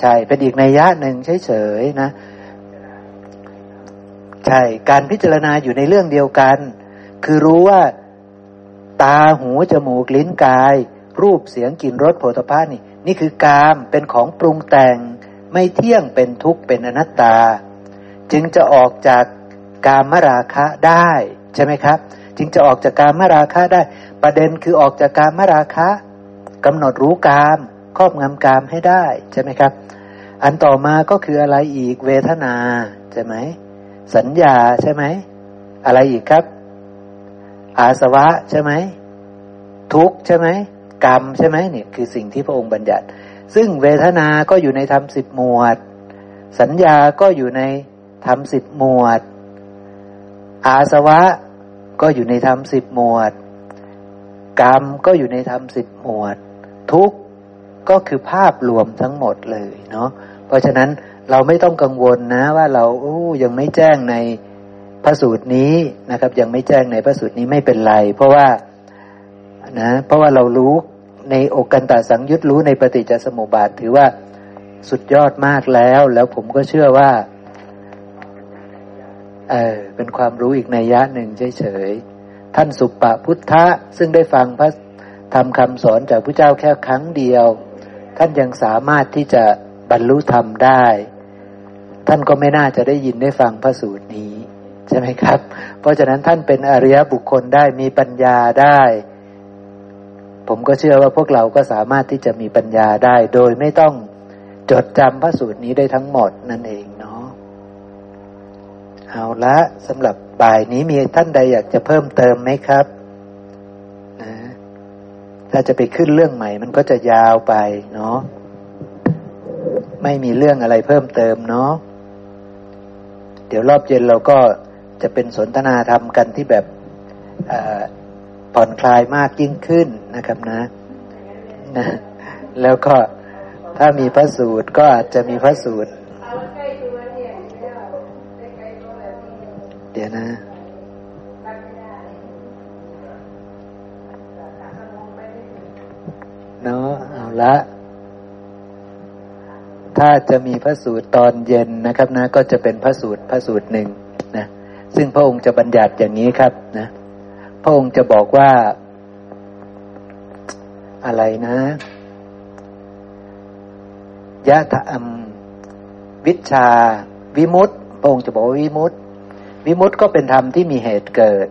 ใช่เป็นอีกในยะหนึ่งเฉยๆนะใช่การพิจารณาอยู่ในเรื่องเดียวกัน คือรู้ว่า ตาหูจมูกลิ้นกาย รูปเสียงกลิ่นรสโผฏฐานี่ นี่คือกามเป็นของปรุงแต่ง ไม่เที่ยงเป็นทุกข์เป็นอนัตตา จึงจะออกจากกามมราคะได้ใช่ไหมครับ จึงจะออกจากกามมราคะได้ ประเด็นคือออกจากกามมราคะกำหนดรู้กามครอบงำกามให้ได้ใช่ไหมครับ อันต่อมาก็คืออะไรอีกเวทนาใช่ไหมสัญญาใช่ไหมอะไรอีกครับ อาสวะใช่ไหมทุกใช่ไหมกรรมใช่ไหมเนี่ยคือสิ่งที่พระองค์บัญญัติ ซึ่งเวทนา ก็อยู่ในธรรมสิบหมวด สัญญาก็อยู่ในธรรมสิบหมวด อาสวะก็อยู่ในธรรมสิบหมวด กรรมก็อยู่ในธรรมสิบหมวด ทุกก็คือภาพรวมทั้งหมดเลยเนาะเพราะฉะนั้นเราไม่ต้องกังวลนะว่าเราอ้ยังไม่แจ้งใน พระสูตรนี้นะครับ ยังไม่แจ้งในพระสูตรนี้ไม่เป็นไร เพราะว่านะเพราะว่าเรารู้ในอกกันตาสังยุตรู้ในปฏิจจสมุปบาท ถือว่าสุดยอดมากแล้ว แล้วผมก็เชื่อว่าเออเป็นความรู้อีกในยะหนึ่งเฉยๆท่านสุปปพุทธะซึ่งได้ฟังพระธรรมคำสอนจากพระเจ้าแค่ครั้งเดียว ท่านยังสามารถที่จะบรรลุธรรมได้ ท่านก็ไม่น่าจะได้ยินได้ฟังพระสูตรนี้ ใช่ไหมครับ เพราะฉะนั้นท่านเป็นอริยบุคคลได้มีปัญญาได้ ผมก็เชื่อว่าพวกเราก็สามารถที่จะมีปัญญาได้ โดยไม่ต้องจดจำพระสูตรนี้ได้ทั้งหมดนั่นเองเนาะเอาละสำหรับบ่ายนี้มีท่านใดอยากจะเพิ่มเติมไหมครับนะถ้าจะไปขึ้นเรื่องใหม่ มันก็จะยาวไปเนาะไม่มีเรื่องอะไรเพิ่มเติมเนาะเดี๋ยวรอบเย็นเราก็ จะเป็นสนทนาธรรมกันที่แบบผ่อนคลายมากยิ่งขึ้นนะครับนะนะ แล้วก็ถ้ามีพระสูตรก็อาจจะมีพระสูตร เดี๋ยวนะเนาะเอาละถ้าจะมีพระสูตรตอนเย็นนะครับนะ ก็จะเป็นพระสูตรพระสูตรหนึ่ง ซึ่งพระองค์จะบัญญัติอย่างนี้ครับนะพระองค์จะบอกว่าอะไรนะยะธรรมวิชาวิมุตต์พระองค์จะบอกว่าวิมุตต์วิมุตต์ก็เป็นธรรมที่มีเหตุเกิด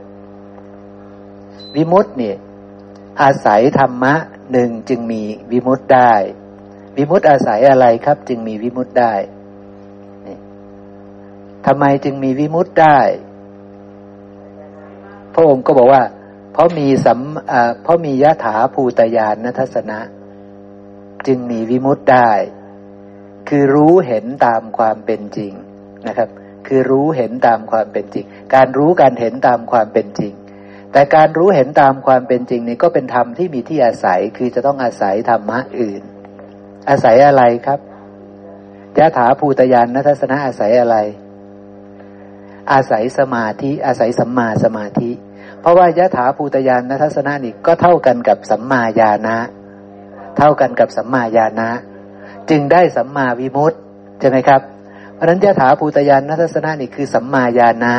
วิมุตต์เนี่ยอาศัยธรรมะหนึ่งจึงมีวิมุตต์ได้ วิมุตต์อาศัยอะไรครับ จึงมีวิมุตต์ได้ทำไมจึงมีวิมุตต์ได้ พระองค์ก็บอกว่า เพราะมีสัมเพราะมียะถาภูตยานนัทสนะ จึงมีวิมุตได้ คือรู้เห็นตามความเป็นจริงนะครับ คือรู้เห็นตามความเป็นจริง การรู้การเห็นตามความเป็นจริง แต่การรู้เห็นตามความเป็นจริงนี้ก็เป็นธรรมที่มีที่อาศัยคือจะต้องอาศัยธรรมะอื่น อาศัยอะไรครับยะถาภูตยานนัทสนะอาศัยอะไร อาศัยสมาธิอาศัยสัมมาสมาธิ เพราะว่ายะถาภูตยานนัทสนะนี่ก็เท่ากันกับสัมมาญาณะเท่ากันกับสัมมาญาณะ จึงได้สัมมาวิมุตต์ใช่ไหมครับ เพราะนั้นยะถาภูตยานนัทสนะนี่คือสัมมาญาณะ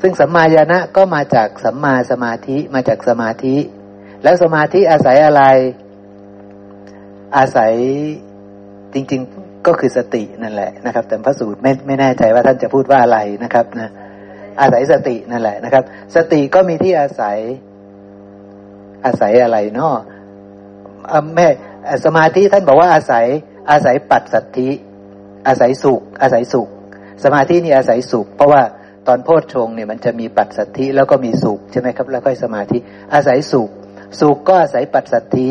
ซึ่งสัมมาญาณะก็มาจากสัมมาสมาธิมาจากสมาธิ แล้วสมาธิอาศัยอะไร อาศัยจริง ๆ ก็คือสตินั่นแหละนะครับ แต่พระสูตรไม่ไม่แน่ใจว่าท่านจะพูดว่าอะไรนะครับนะอาศัยสตินั่นแหละนะครับ สติก็มีที่อาศัยอาศัยอะไรเนาะแม่สมาธิท่านบอกว่าอาศัยอาศัยปัจสัทธิอาศัยสุข อาศัยสุข สมาธินี่อาศัยสุข เพราะว่าตอนโพชฌงเนี่ยมันจะมีปัจสัทธิแล้วก็มีสุขใช่ไหมครับ แล้วก็สมาธิอาศัยสุข สุขก็อาศัยปัจสัทธิ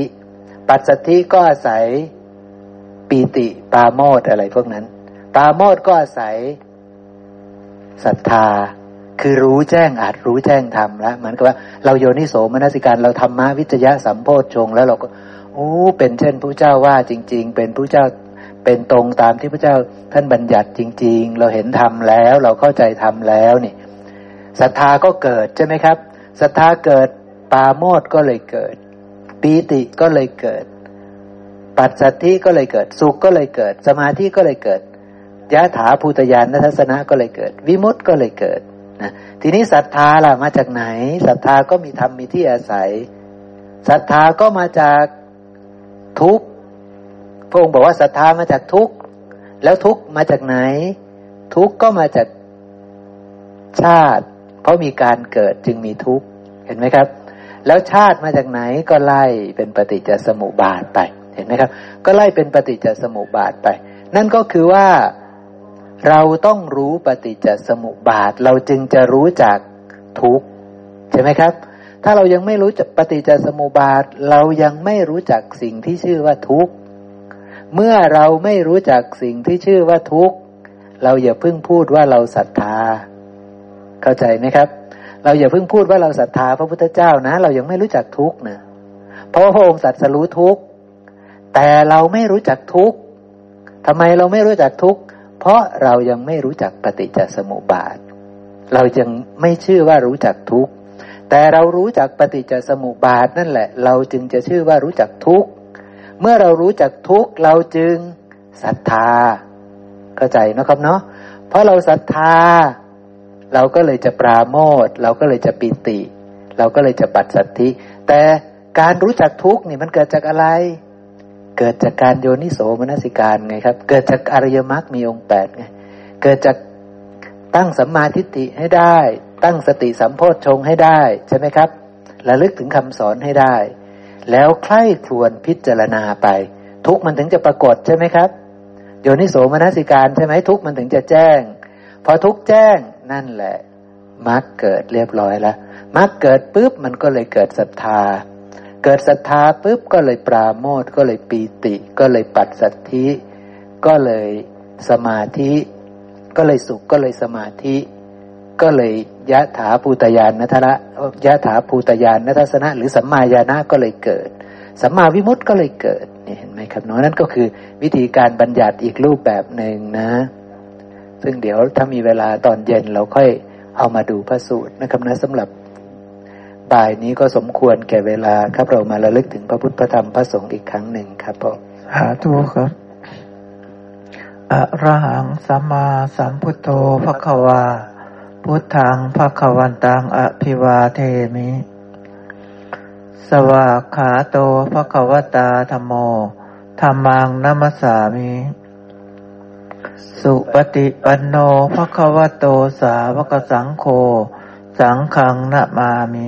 ปัจสัทธิก็อาศัย ปีติปาโมดอะไรพวกนั้น ปาโมดก็อาศัยศรัทธา คือรู้แจ้งอาจรู้แจ้งธรรมแล้วเหมือนกับว่าเราโยนิโสมนสิการเราธรรมะวิจยะสัมโพชฌงแล้วเราก็โอ้เป็นเช่นพระเจ้าว่าจริง ๆ เป็นพระเจ้าเป็นตรงตามที่พระเจ้าท่านบัญญัติจริง ๆ เราเห็นธรรมแล้ว เราเข้าใจธรรมแล้วนี่ศรัทธาก็เกิดใช่ไหมครับศรัทธาเกิดปาโมดก็เลยเกิดปีติก็เลยเกิด ปัจสัทธิก็เลยเกิด สุขก็เลยเกิด สมาธิก็เลยเกิดยะถาภูตยานทัศนะก็เลยเกิด วิมุตต์ก็เลยเกิดนะทีนี้ศรัทธาล่ะมาจากไหนศรัทธาก็มีธรรมมีที่อาศัยศรัทธาก็มาจากทุกข์พระองค์บอกว่าศรัทธามาจากทุกข์แล้วทุกข์มาจากไหน ทุกข์ก็มาจากชาติ เพราะมีการเกิดจึงมีทุกข์เห็นไหมครับ แล้วชาติมาจากไหนก็ไล่เป็นปฏิจจสมุปบาทไป เห็นไหมครับ ก็ไล่เป็นปฏิจจสมุปบาทไป นั่นก็คือว่าเราต้องรู้ปฏิจจสมุปบาท เราจึงจะรู้จักทุกใช่ไหมครับ ถ้าเรายังไม่รู้จักปฏิจจสมุปบาท เรายังไม่รู้จักสิ่งที่ชื่อว่าทุกเมื่อเราไม่รู้จักสิ่งที่ชื่อว่าทุกเราอย่าเพิ่งพูดว่าเราศรัทธา เข้าใจไหมครับ เราอย่าเพิ่งพูดว่าเราศรัทธาพระพุทธเจ้านะ เรายังไม่รู้จักทุกข์นะเพราะพระองค์สัตสรู้ทุกข์ แต่เราไม่รู้จักทุกข์ทำไมเราไม่รู้จักทุกข์เพราะเรายังไม่รู้จักปฏิจจสมุปบาท เรายังไม่ชื่อว่ารู้จักทุกข์แต่เรารู้จักปฏิจจสมุปบาทนั่นแหละ เราจึงจะชื่อว่ารู้จักทุกข์เมื่อเรารู้จักทุกข์เราจึงศรัทธา เข้าใจนะครับเนาะเพราะเราศรัทธา เราก็เลยจะปราโมทเราก็เลยจะปิติ เราก็เลยจะปัดสัตธิ แต่การรู้จักทุกข์นี่มันเกิดจากอะไร เกิดจากการโยนิโสมนสิการไงครับ เกิดจากอริยมรรคมีองค์แปดไง เกิดจากตั้งสัมมาทิฏฐิให้ได้ ตั้งสติสัมโพชฌงให้ได้ใช่ไหมครับระลึกถึงคำสอนให้ได้ แล้วใคร่ครวญพิจารณาไป ทุกมันถึงจะปรากฏใช่ไหมครับ โยนิโสมนสิการใช่ไหมทุกมันถึงจะแจ้ง พอทุกแจ้งนั่นแหละมรรคเกิดเรียบร้อยแล้วมรรคเกิดปุ๊บมันก็เลยเกิดศรัทธา เกิดศรัทธาปุ๊บก็เลยปราโมทก็เลยปีติ ก็เลยปัดสัทธิ ก็เลยสมาธิ ก็เลยสุขก็เลยสมาธิ ก็เลยยะถาภูตยานนัทละยะถาภูตยานนัทสนะ หรือสัมมาญาณะก็เลยเกิดสัมมาวิมุตต์ก็เลยเกิดนี่เห็นไหมครับน้องนั่นก็คือวิธีการบัญญัติอีกรูปแบบหนึ่งนะ ซึ่งเดี๋ยวถ้ามีเวลาตอนเย็นเราค่อยเอามาดูพระสูตรนะครับนะสำหรับ บ่ายนี้ก็สมควรแก่เวลาครับเรามาระลึกถึงพระพุทธธรรมพระสงฆ์อีกครั้งหนึ่งครับผมสาธุครับอระหังสัมมาสัมพุทโธภควา พุทธังภควันตังอภิวาเทมิ สวากขาโตภควตาธรรมโมธรรมังนัมสามิ สุปฏิปันโนภควโตสาวกสังโฆสังฆังนะมามิ